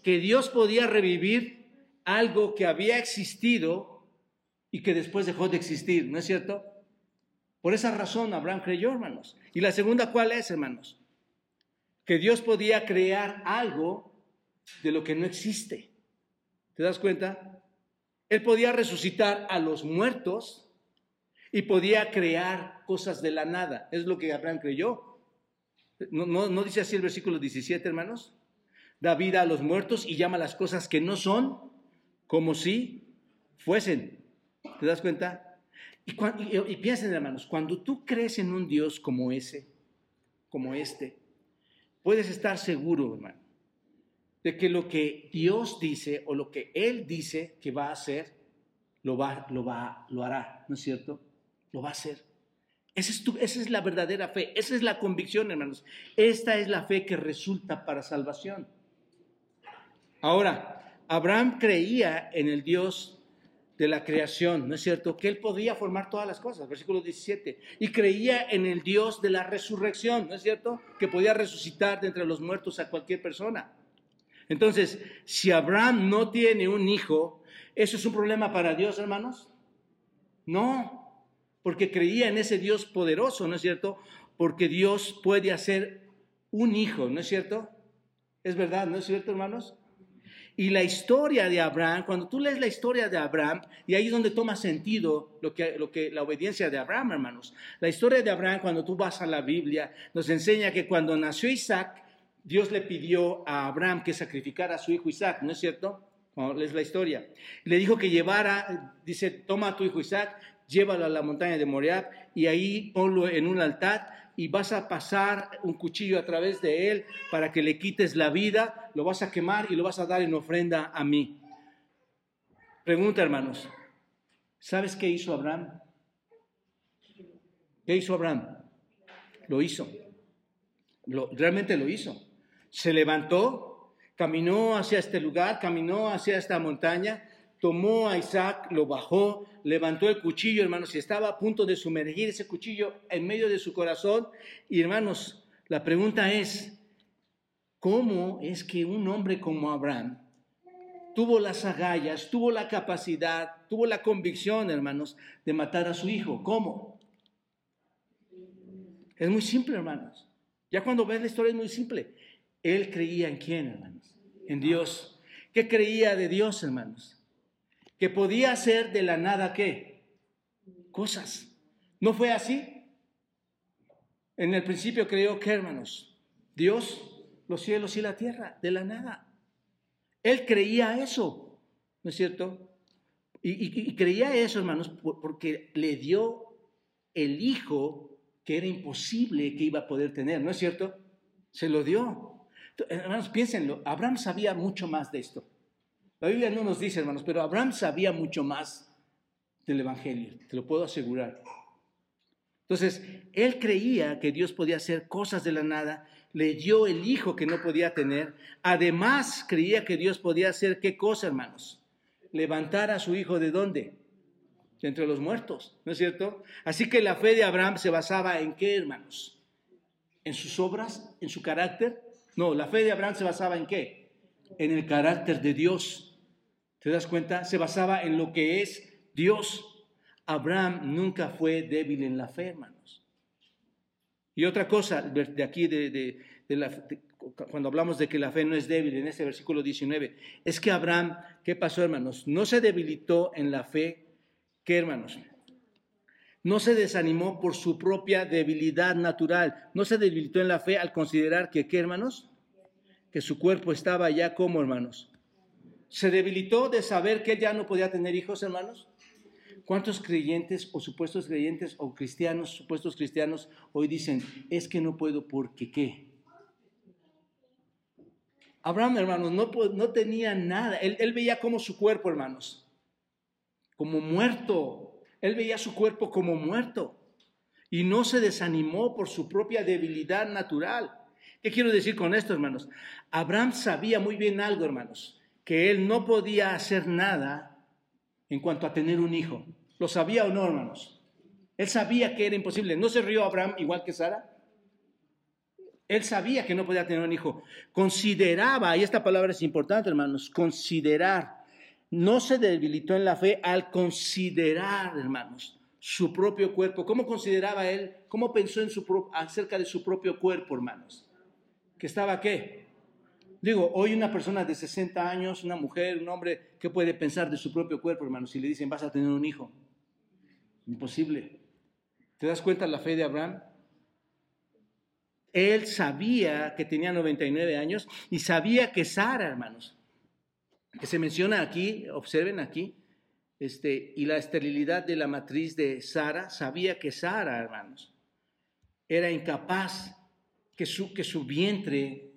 Que Dios podía revivir algo que había existido y que después dejó de existir, ¿no es cierto? Por esa razón Abraham creyó, hermanos. ¿Y la segunda cuál es, hermanos? Que Dios podía crear algo de lo que no existe. ¿Te das cuenta? Él podía resucitar a los muertos y podía crear cosas de la nada. Es lo que Abraham creyó. ¿No, no, dice así el versículo 17, hermanos? Da vida a los muertos y llama las cosas que no son como si fuesen. ¿Te das cuenta? Y, piensen, hermanos, cuando tú crees en un Dios como ese, como este, puedes estar seguro, hermano, de que lo que Dios dice o lo que Él dice que va a hacer, lo, va, lo, va, lo hará, ¿no es cierto? Lo va a hacer. Esa es, esa es la verdadera fe, esa es la convicción, hermanos. Esta es la fe que resulta para salvación. Ahora, Abraham creía en el Dios de la creación, ¿no es cierto? Que él podía formar todas las cosas, versículo 17. Y creía en el Dios de la resurrección, ¿no es cierto? Que podía resucitar de entre los muertos a cualquier persona. Entonces, si Abraham no tiene un hijo, ¿eso es un problema para Dios, hermanos? No, porque creía en ese Dios poderoso, ¿no es cierto? Porque Dios puede hacer un hijo, ¿no es cierto? Es verdad, ¿no es cierto, hermanos? Y la historia de Abraham, cuando tú lees la historia de Abraham, y ahí es donde toma sentido lo que, lo que, la obediencia de Abraham, hermanos. La historia de Abraham, cuando tú vas a la Biblia, nos enseña que cuando nació Isaac, Dios le pidió a Abraham que sacrificara a su hijo Isaac, ¿no es cierto? Cuando lees la historia. Le dijo que llevara, dice, toma a tu hijo Isaac, llévalo a la montaña de Moriah y ahí ponlo en un altar y vas a pasar un cuchillo a través de él para que le quites la vida, lo vas a quemar y lo vas a dar en ofrenda a mí. Pregunta, hermanos, ¿sabes qué hizo Abraham? ¿Qué hizo Abraham? Lo hizo. Lo, realmente lo hizo. Se levantó, caminó hacia este lugar, caminó hacia esta montaña, tomó a Isaac, lo bajó, levantó el cuchillo, hermanos, y estaba a punto de sumergir ese cuchillo en medio de su corazón. Y hermanos, la pregunta es, ¿cómo es que un hombre como Abraham tuvo las agallas, tuvo la capacidad, tuvo la convicción, hermanos, de matar a su hijo? ¿Cómo? Es muy simple, hermanos. Ya cuando ves la historia es muy simple. Él creía en quién, hermanos? En Dios. ¿Qué creía de Dios, hermanos? Que podía hacer de la nada qué? Cosas. ¿No fue así? En el principio creyó que, hermanos, Dios, los cielos y la tierra, de la nada. Él creía eso, ¿no es cierto? Y, creía eso, hermanos, porque le dio el hijo que era imposible que iba a poder tener, ¿no es cierto? Se lo dio. Hermanos, piénsenlo, Abraham sabía mucho más de esto. La Biblia no nos dice, hermanos, pero Abraham sabía mucho más del Evangelio, te lo puedo asegurar. Entonces, él creía que Dios podía hacer cosas de la nada, le dio el hijo que no podía tener, además creía que Dios podía hacer qué cosa, hermanos? Levantar a su hijo de dónde? De entre los muertos, ¿no es cierto? Así que la fe de Abraham se basaba en qué, hermanos? ¿En sus obras? ¿En su carácter? No, la fe de Abraham se basaba en qué? En el carácter de Dios. ¿Te das cuenta? Se basaba en lo que es Dios. Abraham nunca fue débil en la fe, hermanos. Y otra cosa, de aquí, de, cuando hablamos de que la fe no es débil, en ese versículo 19, es que Abraham, ¿qué pasó, hermanos? No se debilitó en la fe, ¿qué, hermanos? No se desanimó por su propia debilidad natural, no se debilitó en la fe al considerar que, ¿qué, hermanos? Que su cuerpo estaba ya como, hermanos, se debilitó de saber que ya no podía tener hijos, hermanos. ¿Cuántos creyentes o supuestos creyentes o cristianos, supuestos cristianos, hoy dicen, es que no puedo porque qué? Abraham, hermanos, no, no tenía nada. Él, él veía como su cuerpo, hermanos, como muerto. Él veía su cuerpo como muerto. Y no se desanimó por su propia debilidad natural. ¿Qué quiero decir con esto, hermanos? Abraham sabía muy bien algo, hermanos que él no podía hacer nada en cuanto a tener un hijo. ¿Lo sabía o no, hermanos? Él sabía que era imposible. ¿No se rió Abraham igual que Sara? Él sabía que no podía tener un hijo. Consideraba, y esta palabra es importante, hermanos, considerar no se debilitó en la fe al considerar, hermanos, su propio cuerpo. ¿Cómo consideraba él? ¿Cómo pensó acerca de su propio cuerpo, hermanos? ¿Que estaba qué? Digo, hoy una persona de 60 años, una mujer, un hombre, ¿qué puede pensar de su propio cuerpo, hermanos? Si le dicen, vas a tener un hijo. Imposible. ¿Te das cuenta la fe de Abraham? Él sabía que tenía 99 años y sabía que Sara, hermanos, que se menciona aquí, observen aquí, este, y la esterilidad de la matriz de Sara, sabía que Sara, hermanos, era incapaz, que su, que su vientre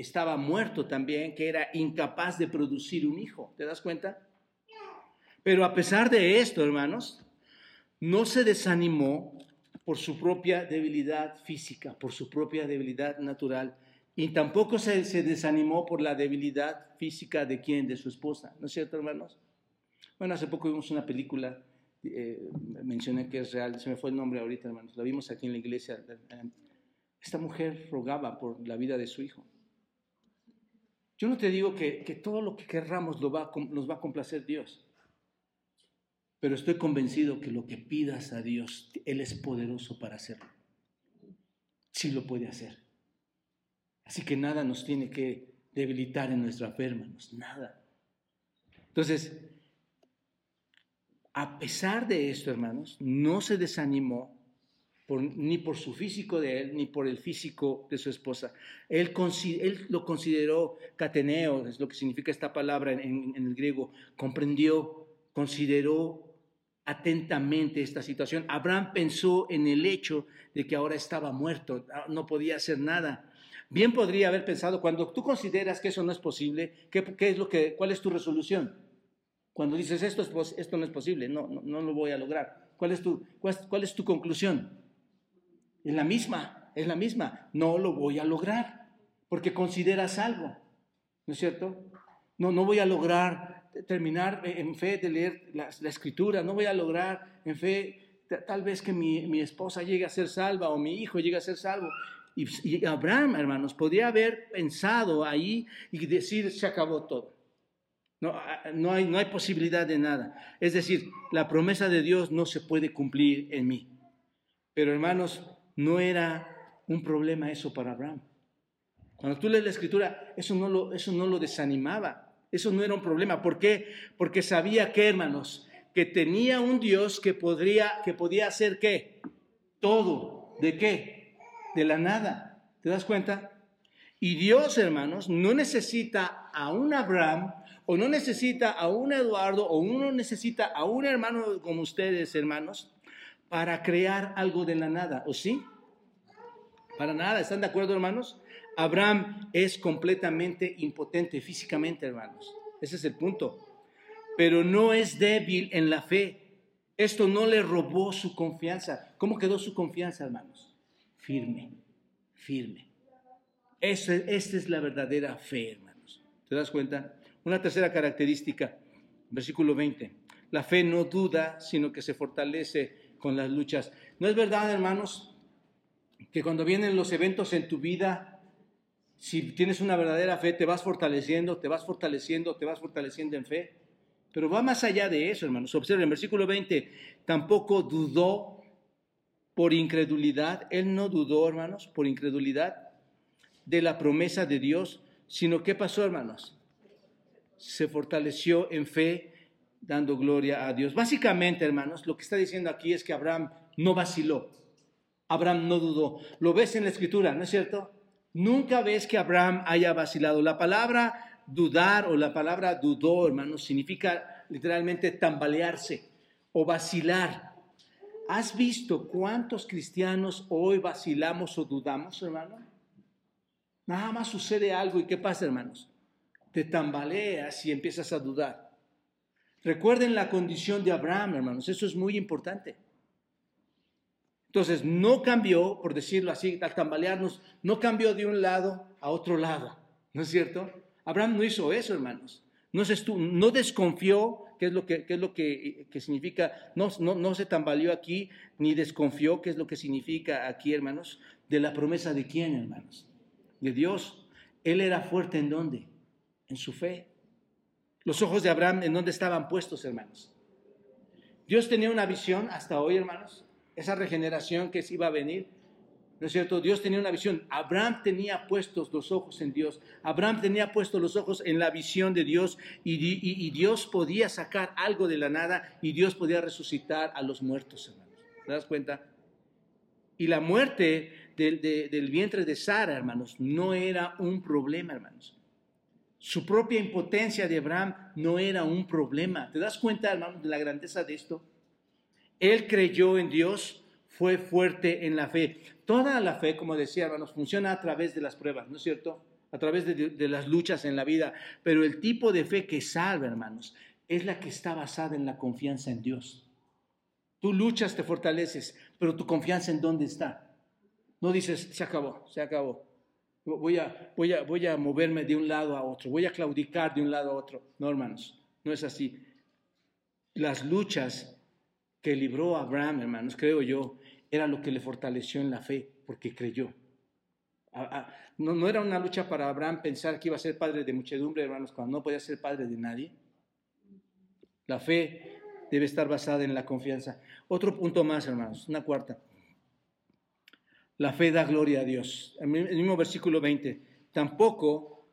estaba muerto también, que era incapaz de producir un hijo. ¿Te das cuenta? Pero a pesar de esto, hermanos, no se desanimó por su propia debilidad física, por su propia debilidad natural, y tampoco se, desanimó por la debilidad física de quién, de su esposa. ¿No es cierto, hermanos? Bueno, hace poco vimos una película, eh, mencioné que es real, se me fue el nombre ahorita, hermanos, la vimos aquí en la iglesia. Esta mujer rogaba por la vida de su hijo. Yo no te digo que, todo lo que querramos lo va, nos va a complacer Dios. Pero estoy convencido que lo que pidas a Dios, Él es poderoso para hacerlo. Sí lo puede hacer. Así que nada nos tiene que debilitar en nuestra fe, hermanos. Nada. Entonces, a pesar de esto, hermanos, no se desanimó ni por su físico de él, ni por el físico de su esposa. Él, lo consideró cateneo, es lo que significa esta palabra en el griego, comprendió, consideró atentamente esta situación. Abraham pensó en el hecho de que ahora estaba muerto, ah, no podía hacer nada. Bien podría haber pensado, cuando tú consideras que eso no es posible, ¿qué, es lo que, ¿cuál es tu resolución? Cuando dices esto, es, esto no es posible, no, no, lo voy a lograr. ¿Cuál es, tu, cuál, es tu conclusión? Es la misma, es la misma. No lo voy a lograr, porque consideras algo, ¿no es cierto? No, no voy a lograr terminar en fe de leer la, escritura, no voy a lograr en fe tal vez que mi, esposa llegue a ser salva o mi hijo llegue a ser salvo. Y, Abraham, hermanos, podría haber pensado ahí y decir, se acabó todo. No, no, hay, no hay posibilidad de nada. Es decir, la promesa de Dios no se puede cumplir en mí. Pero hermanos, no era un problema eso para Abraham. Cuando tú lees la escritura, eso no lo, eso no lo desanimaba. Eso no era un problema. ¿Por qué? Porque sabía que, hermanos, que tenía un Dios que, podría, que podía hacer qué? Todo. ¿De qué? De la nada. ¿Te das cuenta? Y Dios, hermanos, no necesita a un Abraham o no necesita a un Eduardo o uno necesita a un hermano como ustedes, hermanos, para crear algo de la nada. ¿O sí? Para nada. ¿Están de acuerdo, hermanos? Abraham es completamente impotente físicamente, hermanos. Ese es el punto. Pero no es débil en la fe. Esto no le robó su confianza. ¿Cómo quedó su confianza, hermanos? Firme, firme. esta es la verdadera fe, hermanos. ¿Te das cuenta? Una tercera característica, versículo 20. La fe no duda, sino que se fortalece con las luchas. ¿No es verdad, hermanos, que cuando vienen los eventos en tu vida, si tienes una verdadera fe, te vas fortaleciendo, te vas fortaleciendo, te vas fortaleciendo en fe. Pero va más allá de eso, hermanos. Observen, en versículo 20, tampoco dudó por incredulidad. Él no dudó, hermanos, por incredulidad de la promesa de Dios, sino ¿qué pasó, hermanos? Se fortaleció en fe, dando gloria a Dios. Básicamente, hermanos, lo que está diciendo aquí es que Abraham no vaciló. Abraham no dudó. Lo ves en la escritura, ¿no es cierto? Nunca ves que Abraham haya vacilado. La palabra dudar o la palabra dudó, hermanos, significa literalmente tambalearse o vacilar. ¿Has visto cuántos cristianos hoy vacilamos o dudamos, hermano? Nada más sucede algo y ¿qué pasa, hermanos? Te tambaleas y empiezas a dudar. Recuerden la condición de Abraham, hermanos, eso es muy importante. Entonces, no cambió, por decirlo así, al tambalearnos, no cambió de un lado a otro lado, ¿no es cierto? Abraham no hizo eso, hermanos. No, se no desconfió, que es lo que, es lo que, significa, no, no, no se tambaleó aquí, ni desconfió, que es lo que significa aquí, hermanos, de la promesa de quién, hermanos? De Dios. Él era fuerte en dónde? En su fe. Los ojos de Abraham, ¿en dónde estaban puestos, hermanos? Dios tenía una visión hasta hoy, hermanos, esa regeneración que se iba a venir. ¿No es cierto? Dios tenía una visión. Abraham tenía puestos los ojos en Dios. Abraham tenía puestos los ojos en la visión de Dios y, y Dios podía sacar algo de la nada y Dios podía resucitar a los muertos, hermanos. ¿Te das cuenta? Y la muerte del, vientre de Sara, hermanos, no era un problema, hermanos. Su propia impotencia de Abraham no era un problema. ¿Te das cuenta, hermanos, de la grandeza de esto? Él creyó en Dios, fue fuerte en la fe. Toda la fe, como decía, hermanos, funciona a través de las pruebas, ¿no es cierto? A través de, de las luchas en la vida. Pero el tipo de fe que salva, hermanos, es la que está basada en la confianza en Dios. Tú luchas, te fortaleces, pero tu confianza en dónde está. No dices, se acabó, se acabó. Voy a, voy, a, voy a moverme de un lado a otro, voy a claudicar de un lado a otro. No, hermanos, no es así. Las luchas que libró Abraham, hermanos, creo yo, era lo que le fortaleció en la fe, porque creyó. No, no era una lucha para Abraham pensar que iba a ser padre de muchedumbre, hermanos, cuando no podía ser padre de nadie. La fe debe estar basada en la confianza. Otro punto más, hermanos, una cuarta. La fe da gloria a Dios. El mismo versículo 20. Tampoco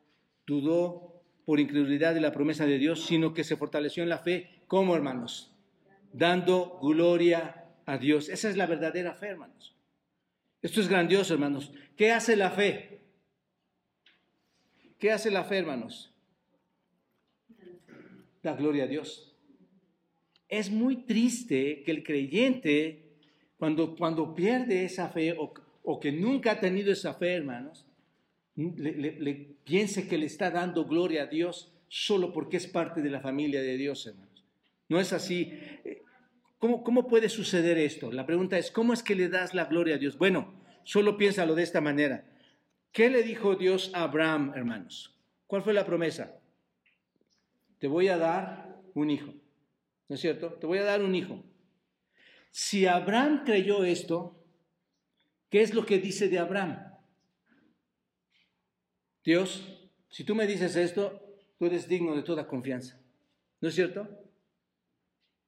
dudó por incredulidad de la promesa de Dios, sino que se fortaleció en la fe. ¿Cómo, hermanos? Dando gloria a Dios. Esa es la verdadera fe, hermanos. Esto es grandioso, hermanos. ¿Qué hace la fe? ¿Qué hace la fe, hermanos? Da gloria a Dios. Es muy triste que el creyente, cuando, cuando pierde esa fe o, o que nunca ha tenido esa fe, hermanos, le, piense que le está dando gloria a Dios solo porque es parte de la familia de Dios, hermanos. No es así. ¿Cómo, ¿Cómo puede suceder esto? La pregunta es, ¿cómo es que le das la gloria a Dios? Bueno, solo piénsalo de esta manera. ¿Qué le dijo Dios a Abraham, hermanos? ¿Cuál fue la promesa? Te voy a dar un hijo. ¿No es cierto? Te voy a dar un hijo. Si Abraham creyó esto, ¿Qué es lo que dice de Abraham? Dios, si tú me dices esto, tú eres digno de toda confianza. ¿No es cierto?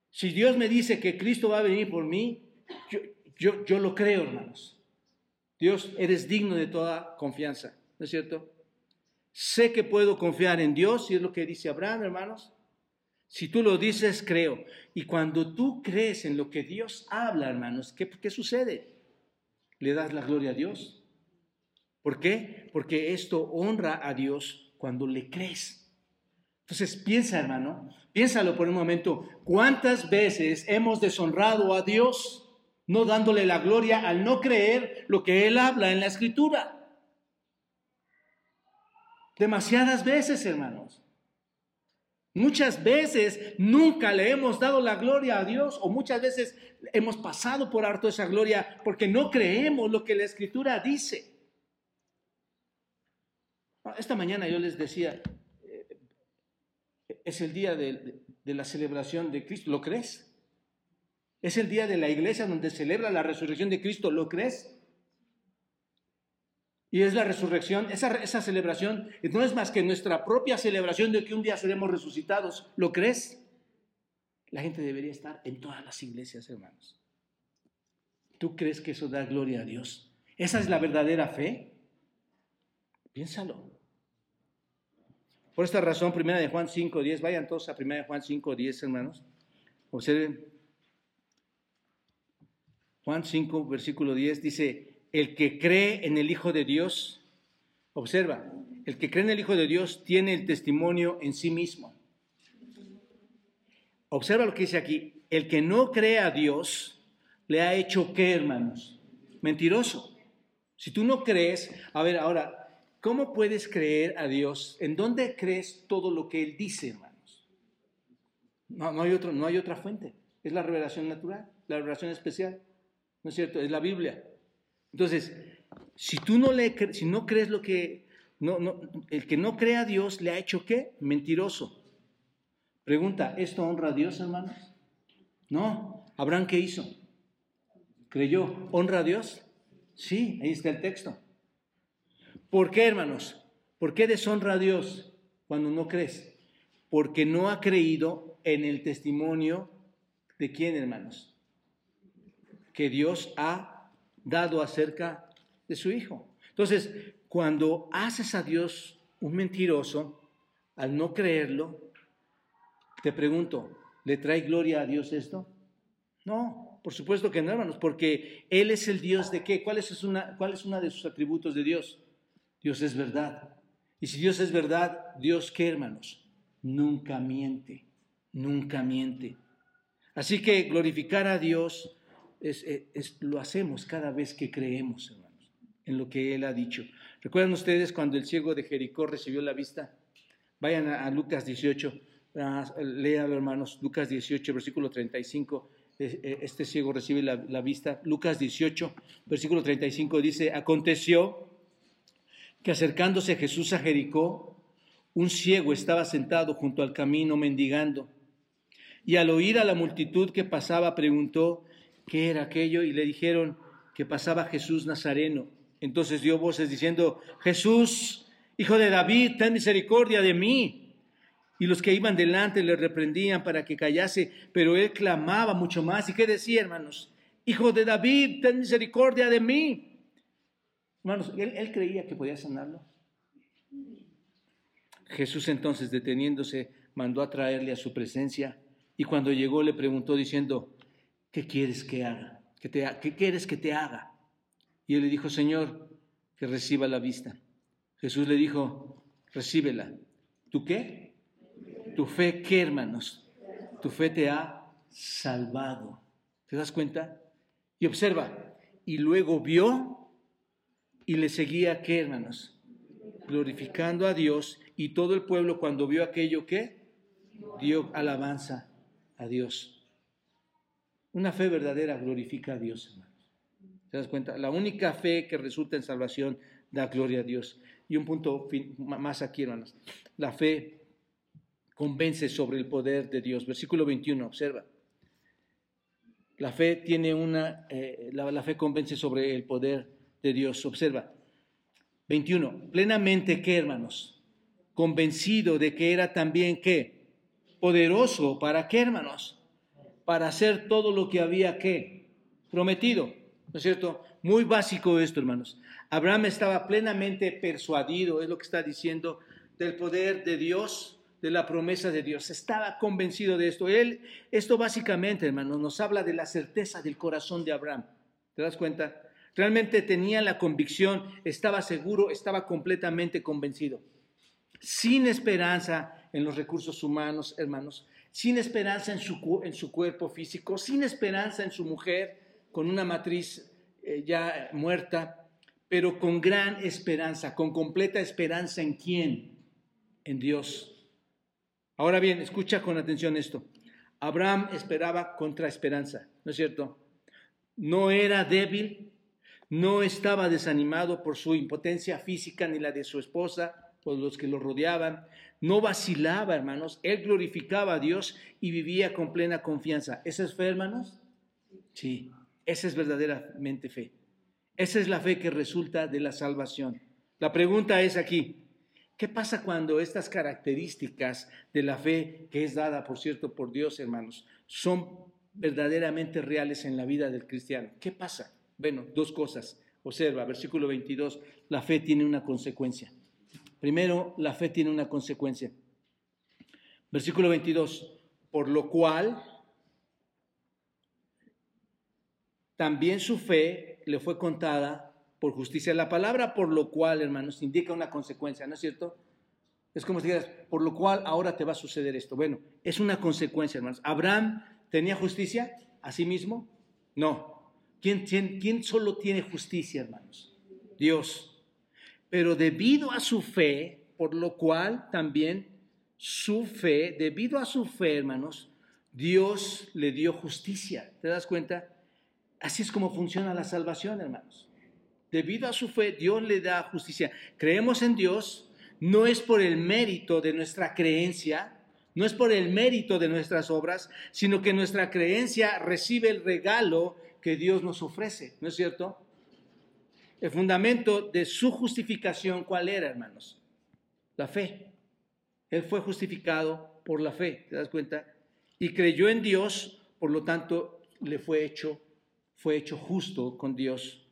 Si Dios me dice que Cristo va a venir por mí, yo, yo, yo lo creo, hermanos. Dios, eres digno de toda confianza. ¿No es cierto? Sé que puedo confiar en Dios, y es lo que dice Abraham, hermanos. Si tú lo dices, creo. Y cuando tú crees en lo que Dios habla, hermanos, ¿qué, qué sucede? Le das la gloria a Dios. ¿Por qué? Porque esto honra a Dios cuando le crees. Entonces piensa, hermano, piénsalo por un momento, ¿cuántas veces hemos deshonrado a Dios no dándole la gloria al no creer lo que Él habla en la escritura? Demasiadas veces, hermanos. Muchas veces nunca le hemos dado la gloria a Dios o muchas veces hemos pasado por harto esa gloria porque no creemos lo que la escritura dice. Ah, esta mañana yo les decía, eh, es el día de, de la celebración de Cristo, ¿lo crees? Es el día de la iglesia donde celebra la resurrección de Cristo, ¿lo crees? Y es la resurrección, esa, celebración no es más que nuestra propia celebración de que un día seremos resucitados. ¿Lo crees? La gente debería estar en todas las iglesias, hermanos. ¿Tú crees que eso da gloria a Dios? ¿Esa es la verdadera fe? Piénsalo. Por esta razón, primera de Juan 5, 10, vayan todos a primera de Juan 5, 10, hermanos. Observen. Juan 5, versículo 10 dice, el que cree en el Hijo de Dios, observa, el que cree en el Hijo de Dios tiene el testimonio en sí mismo. Observa lo que dice aquí, el que no cree a Dios le ha hecho qué, hermanos? Mentiroso. Si tú no crees, a ver, ahora, ¿cómo puedes creer a Dios? ¿En dónde crees todo lo que Él dice, hermanos? No, no, hay, otro, no hay otra fuente. Es la revelación natural, la revelación especial. ¿No es cierto? Es la Biblia. Entonces, si tú no, le, si no crees lo que, no, no, el que no cree a Dios le ha hecho qué? Mentiroso. Pregunta, ¿esto honra a Dios, hermanos? No. ¿Abraham qué hizo? ¿Creyó? ¿Honra a Dios? Sí, ahí está el texto. ¿Por qué, hermanos? ¿Por qué deshonra a Dios cuando no crees? porque no ha creído en el testimonio de quién, hermanos, que Dios ha dado acerca de su Hijo. Entonces, cuando haces a Dios un mentiroso, al no creerlo, te pregunto, ¿le trae gloria a Dios esto? No, por supuesto que no, hermanos, porque Él es el Dios de qué? ¿Cuál es una, cuál es una de sus atributos de Dios? Dios es verdad. Y si Dios es verdad, Dios qué, hermanos? Nunca miente, nunca miente. Así que glorificar a Dios es, lo hacemos cada vez que creemos, hermanos, en lo que Él ha dicho. ¿Recuerdan ustedes cuando el ciego de Jericó recibió la vista? Vayan a, Lucas 18, lean hermanos, Lucas 18, versículo 35. E, este ciego recibe la, la vista. Lucas 18, versículo 35 dice, aconteció que acercándose Jesús a Jericó, un ciego estaba sentado junto al camino mendigando. Y al oír a la multitud que pasaba, preguntó qué era aquello y le dijeron que pasaba Jesús Nazareno. Entonces dio voces diciendo, Jesús, hijo de David, ten misericordia de mí. Y los que iban delante le reprendían para que callase, pero él clamaba mucho más. ¿Y qué decía, hermanos? Hijo de David, ten misericordia de mí. Hermanos, ¿él, creía que podía sanarlo? Jesús entonces, deteniéndose, mandó a traerle a su presencia y cuando llegó le preguntó diciendo, ¿qué quieres que haga? ¿Qué, te, ¿Qué quieres que te haga? Y él le dijo, Señor, que reciba la vista. Jesús le dijo, recíbela. ¿Tú qué? Tu fe, ¿qué hermanos? Tu fe te ha salvado. ¿Te das cuenta? Y observa, y luego vio y le seguía, ¿qué hermanos? Glorificando a Dios y todo el pueblo cuando vio aquello que dio alabanza a Dios. Una fe verdadera glorifica a Dios, hermanos. ¿Te das cuenta? La única fe que resulta en salvación da gloria a Dios. Y un punto más aquí, hermanos. La fe convence sobre el poder de Dios. Versículo 21, observa. La fe tiene una, eh, la, la fe convence sobre el poder de Dios. Observa. 21. Plenamente, ¿qué, hermanos? convencido de que era también qué? Poderoso. ¿Para qué, hermanos? Para hacer todo lo que había que prometido. ¿No es cierto? Muy básico esto, hermanos. Abraham estaba plenamente persuadido, es lo que está diciendo, del poder de Dios, de la promesa de Dios. Estaba convencido de esto. Él, esto básicamente, hermanos, nos habla de la certeza del corazón de Abraham. ¿Te das cuenta? Realmente tenía la convicción, estaba seguro, estaba completamente convencido sin esperanza en los recursos humanos, hermanos, sin esperanza en su, en su cuerpo físico, sin esperanza en su mujer, con una matriz eh, ya muerta, pero con gran esperanza, con completa esperanza en quién? En Dios. Ahora bien, escucha con atención esto. Abraham esperaba contra esperanza, ¿no es cierto? No era débil, no estaba desanimado por su impotencia física ni la de su esposa, por los que lo rodeaban. No vacilaba, hermanos. Él glorificaba a Dios y vivía con plena confianza. ¿Esa es fe, hermanos? Sí, esa es verdaderamente fe. Esa es la fe que resulta de la salvación. La pregunta es aquí, ¿qué pasa cuando estas características de la fe, que es dada, por cierto, por Dios, hermanos, son verdaderamente reales en la vida del cristiano? ¿Qué pasa? Bueno, dos cosas. Observa, versículo 22, la fe tiene una consecuencia. Primero, la fe tiene una consecuencia. Versículo 22, por lo cual también su fe le fue contada por justicia. La palabra por lo cual, hermanos, indica una consecuencia, ¿no es cierto? Es como si dijeras, por lo cual ahora te va a suceder esto. Bueno, es una consecuencia, hermanos. ¿Abraham tenía justicia a sí mismo? No. ¿Quién, quién, quién solo tiene justicia, hermanos? Dios pero debido a su fe, por lo cual también su fe, debido a su fe, hermanos, Dios le dio justicia. ¿Te das cuenta? Así es como funciona la salvación, hermanos. Debido a su fe, Dios le da justicia. Creemos en Dios, no es por el mérito de nuestra creencia, no es por el mérito de nuestras obras, sino que nuestra creencia recibe el regalo que Dios nos ofrece, ¿no es cierto? El fundamento de su justificación, ¿cuál era, hermanos? La fe. Él fue justificado por la fe, ¿te das cuenta? Y creyó en Dios, por lo tanto, le fue hecho, fue hecho justo con Dios.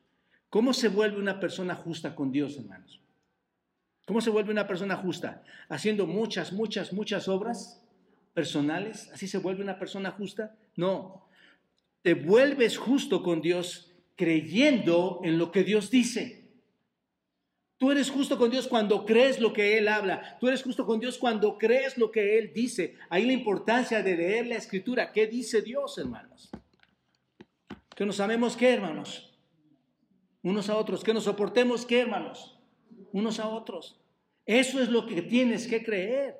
¿Cómo se vuelve una persona justa con Dios, hermanos? ¿Cómo se vuelve una persona justa? Haciendo muchas, muchas, muchas obras personales. ¿Así se vuelve una persona justa? No. Te vuelves justo con Dios creyendo en lo que Dios dice. Tú eres justo con Dios cuando crees lo que Él habla. Tú eres justo con Dios cuando crees lo que Él dice. Ahí la importancia de leer la escritura. ¿Qué dice Dios, hermanos? Que nos amemos, ¿qué, hermanos? Unos a otros. Que nos soportemos, ¿qué, hermanos? Unos a otros. Eso es lo que tienes que creer.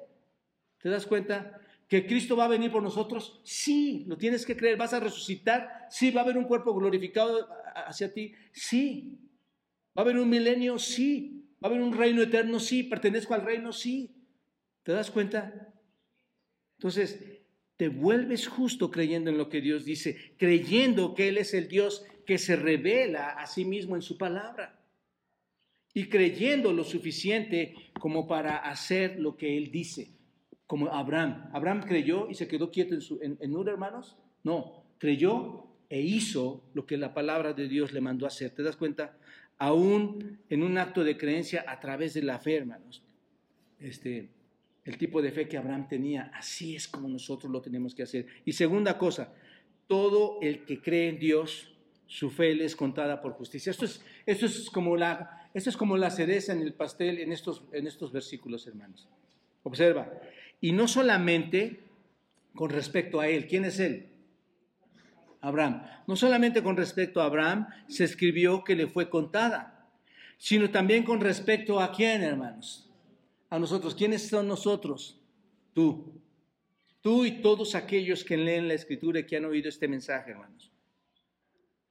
¿Te das cuenta? ¿Que Cristo va a venir por nosotros? Sí, lo tienes que creer. ¿Vas a resucitar? Sí, va a haber un cuerpo glorificado hacia ti. Sí, ¿Va a haber un milenio? Sí. ¿Va a haber un reino eterno? Sí. ¿Pertenezco al reino? Sí. ¿Te das cuenta? Entonces, te vuelves justo creyendo en lo que Dios dice, creyendo que Él es el Dios que se revela a sí mismo en su palabra y creyendo lo suficiente como para hacer lo que Él dice, como Abraham. Abraham creyó y se quedó quieto en, su, en, en Ur, hermanos. No, creyó e hizo lo que la palabra de Dios le mandó hacer. ¿Te das cuenta? aún en un acto de creencia a través de la fe, hermanos. Este, el tipo de fe que Abraham tenía, así es como nosotros lo tenemos que hacer. Y segunda cosa, todo el que cree en Dios, su fe le es contada por justicia. Esto es, esto es, como, la, esto es como la cereza en el pastel en estos, en estos versículos, hermanos. Observa, y no solamente con respecto a él, ¿quién es él? Abraham. No solamente con respecto a Abraham se escribió que le fue contada, sino también con respecto a quién, hermanos. A nosotros. ¿Quiénes son nosotros? Tú. Tú y todos aquellos que leen la escritura y que han oído este mensaje, hermanos.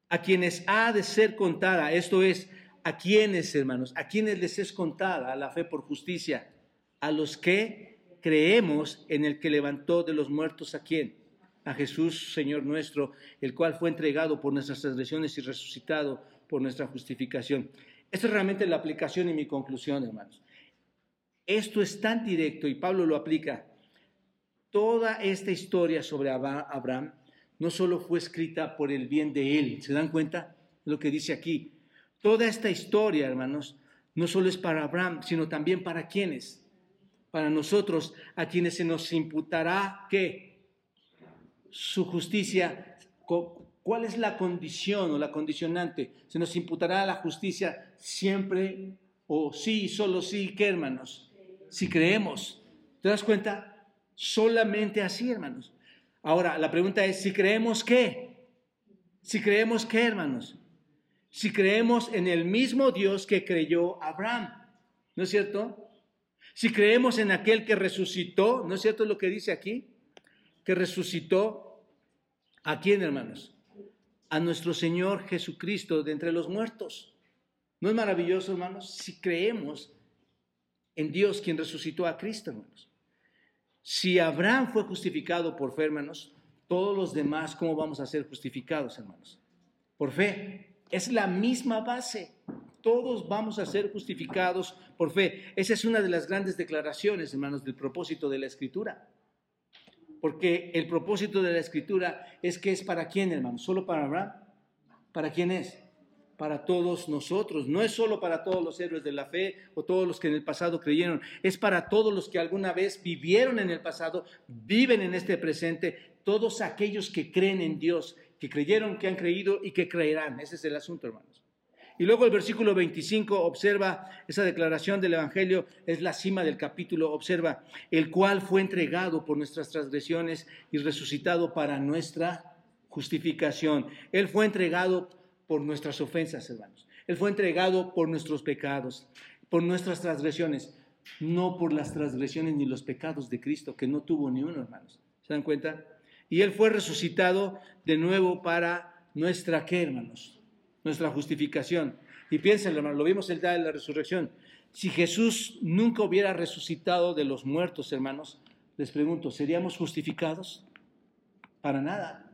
A quienes ha de ser contada, esto es, a quienes, hermanos, a quienes les es contada la fe por justicia, a los que creemos en el que levantó de los muertos a quién? a Jesús, Señor nuestro, el cual fue entregado por nuestras transgresiones y resucitado por nuestra justificación. Esta es realmente la aplicación y mi conclusión, hermanos. Esto es tan directo y Pablo lo aplica. Toda esta historia sobre Abraham no solo fue escrita por el bien de él, ¿se dan cuenta lo que dice aquí? Toda esta historia, hermanos, no solo es para Abraham, sino también para quienes, para nosotros, a quienes se nos imputará que su justicia, ¿cuál es la condición o la condicionante? Se nos imputará la justicia siempre o sí, solo sí, ¿qué hermanos? Si creemos. ¿Te das cuenta? Solamente así, hermanos. Ahora, la pregunta es, si creemos qué? Si creemos qué, hermanos? Si creemos en el mismo Dios que creyó Abraham, ¿no es cierto? Si creemos en aquel que resucitó, ¿no es cierto lo que dice aquí? Que resucitó ¿A quién, hermanos? A nuestro Señor Jesucristo de entre los muertos. ¿No es maravilloso, hermanos? Si creemos en Dios quien resucitó a Cristo, hermanos. Si Abraham fue justificado por fe, hermanos, todos los demás, ¿cómo vamos a ser justificados, hermanos? Por fe. Es la misma base. Todos vamos a ser justificados por fe. Esa es una de las grandes declaraciones, hermanos, del propósito de la Escritura. Porque el propósito de la escritura es que es para quién, hermano, solo para Abraham. ¿Para quién es? Para todos nosotros. No es solo para todos los héroes de la fe o todos los que en el pasado creyeron. Es para todos los que alguna vez vivieron en el pasado, viven en este presente, todos aquellos que creen en Dios, que creyeron, que han creído y que creerán. Ese es el asunto, hermanos. Y luego el versículo 25 observa esa declaración del Evangelio, es la cima del capítulo, observa, el cual fue entregado por nuestras transgresiones y resucitado para nuestra justificación. Él fue entregado por nuestras ofensas, hermanos. Él fue entregado por nuestros pecados, por nuestras transgresiones, no por las transgresiones ni los pecados de Cristo, que no tuvo ni uno, hermanos. ¿Se dan cuenta? Y Él fue resucitado de nuevo para nuestra, ¿qué, hermanos? Nuestra justificación. Y piensen, hermano, lo vimos el día de la resurrección. Si Jesús nunca hubiera resucitado de los muertos, hermanos, les pregunto, ¿seríamos justificados? Para nada.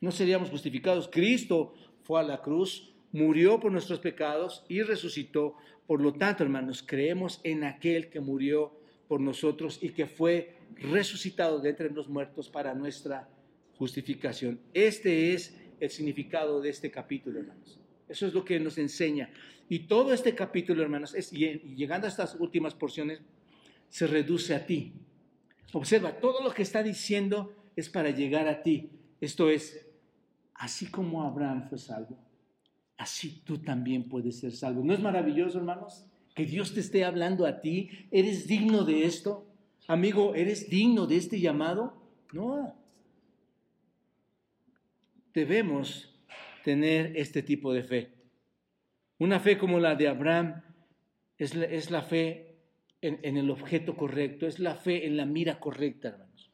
No seríamos justificados. Cristo fue a la cruz, murió por nuestros pecados y resucitó. Por lo tanto, hermanos, creemos en aquel que murió por nosotros y que fue resucitado de entre los muertos para nuestra justificación. Este es el significado de este capítulo, hermanos. Eso es lo que nos enseña. Y todo este capítulo, hermanos, es, y llegando a estas últimas porciones, se reduce a ti. Observa, todo lo que está diciendo es para llegar a ti. Esto es, así como Abraham fue salvo, así tú también puedes ser salvo. ¿No es maravilloso, hermanos? Que Dios te esté hablando a ti. ¿Eres digno de esto? Amigo, ¿eres digno de este llamado? No. Debemos tener este tipo de fe. Una fe como la de Abraham es la, es la fe en, en, el objeto correcto, es la fe en la mira correcta, hermanos.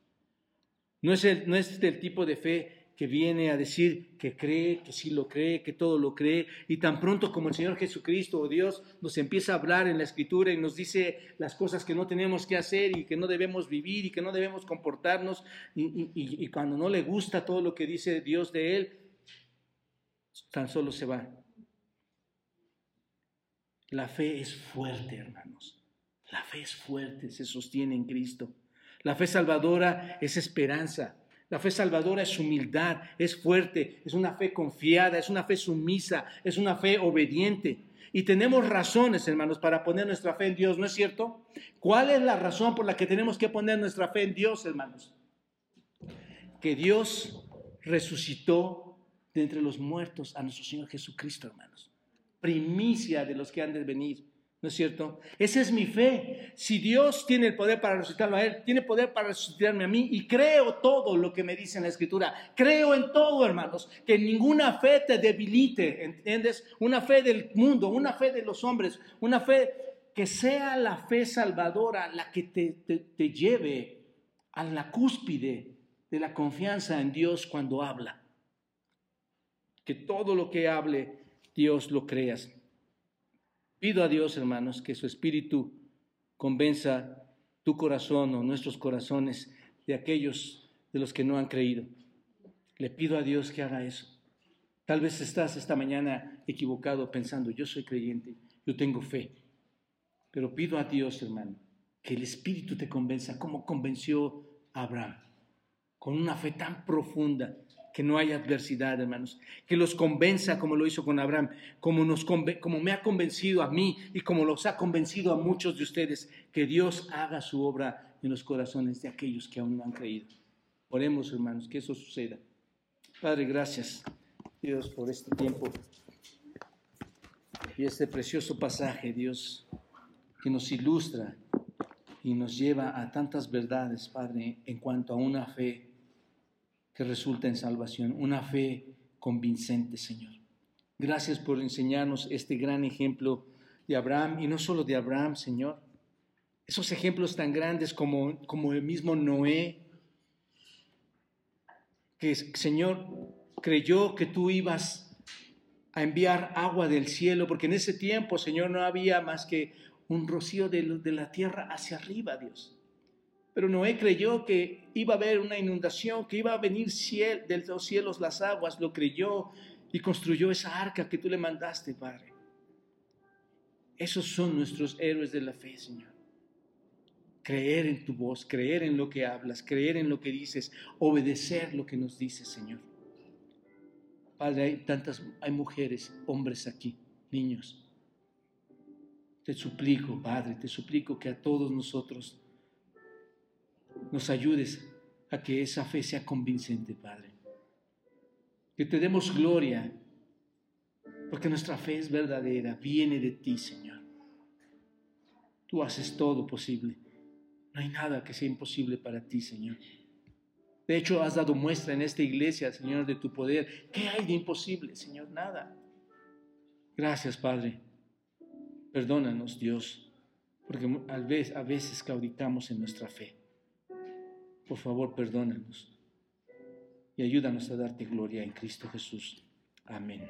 No es, el, no es el tipo de fe que viene a decir que cree, que sí lo cree, que todo lo cree, y tan pronto como el Señor Jesucristo o Dios nos empieza a hablar en la Escritura y nos dice las cosas que no tenemos que hacer y que no debemos vivir y que no debemos comportarnos, y, cuando no le gusta todo lo que dice Dios de él, tan solo se va. La fe es fuerte, hermanos. La fe es fuerte, se sostiene en Cristo. La fe salvadora es esperanza. La fe salvadora es humildad, es fuerte, es una fe confiada, es una fe sumisa, es una fe obediente. Y tenemos razones, hermanos, para poner nuestra fe en Dios, ¿no es cierto? ¿Cuál es la razón por la que tenemos que poner nuestra fe en Dios, hermanos? Que Dios resucitó de entre los muertos a nuestro Señor Jesucristo, hermanos. Primicia de los que han de venir. ¿No es cierto? Esa es mi fe. Si Dios tiene el poder para resucitarlo a Él, tiene poder para resucitarme a mí y creo todo lo que me dice en la Escritura. Creo en todo, hermanos. Que ninguna fe te debilite, ¿entiendes? Una fe del mundo, una fe de los hombres, una fe que sea la fe salvadora la que te, te, lleve a la cúspide de la confianza en Dios cuando habla. Que todo lo que hable, Dios lo creas. Pido a Dios, hermanos, que su Espíritu convenza tu corazón o nuestros corazones de aquellos de los que no han creído. Le pido a Dios que haga eso. Tal vez estás esta mañana equivocado pensando, yo soy creyente, yo tengo fe. Pero pido a Dios, hermano, que el Espíritu te convenza como convenció a Abraham, con una fe tan profunda que no haya adversidad, hermanos, que los convenza como lo hizo con Abraham, como, nos, como me ha convencido a mí y como los ha convencido a muchos de ustedes, que Dios haga su obra en los corazones de aquellos que aún no han creído. Oremos, hermanos, que eso suceda. Padre, gracias, Dios, por este tiempo y este precioso pasaje, Dios, que nos ilustra y nos lleva a tantas verdades, Padre, en cuanto a una fe que resulta en salvación, una fe convincente, Señor. Gracias por enseñarnos este gran ejemplo de Abraham y no solo de Abraham, Señor. Esos ejemplos tan grandes como, como el mismo Noé, que Señor creyó que tú ibas a enviar agua del cielo, porque en ese tiempo, Señor, no había más que un rocío de, de la tierra hacia arriba, Dios. Pero Noé creyó que iba a haber una inundación, que iba a venir ciel, de los cielos las aguas, lo creyó y construyó esa arca que tú le mandaste, Padre. Esos son nuestros héroes de la fe, Señor. Creer en tu voz, creer en lo que hablas, creer en lo que dices, obedecer lo que nos dices, Señor. Padre, hay tantas, hay mujeres, hombres aquí, niños. Te suplico, Padre, te suplico que a todos nosotros nos ayudes a que esa fe sea convincente, Padre. Que te demos gloria, porque nuestra fe es verdadera, viene de ti, Señor. Tú haces todo posible. No hay nada que sea imposible para ti, Señor. De hecho, has dado muestra en esta iglesia, Señor, de tu poder. ¿Qué hay de imposible, Señor? Nada. Gracias, Padre. Perdónanos, Dios, porque a veces, a veces claudicamos en nuestra fe. Por favor, perdónanos y ayúdanos a darte gloria en Cristo Jesús. Amén.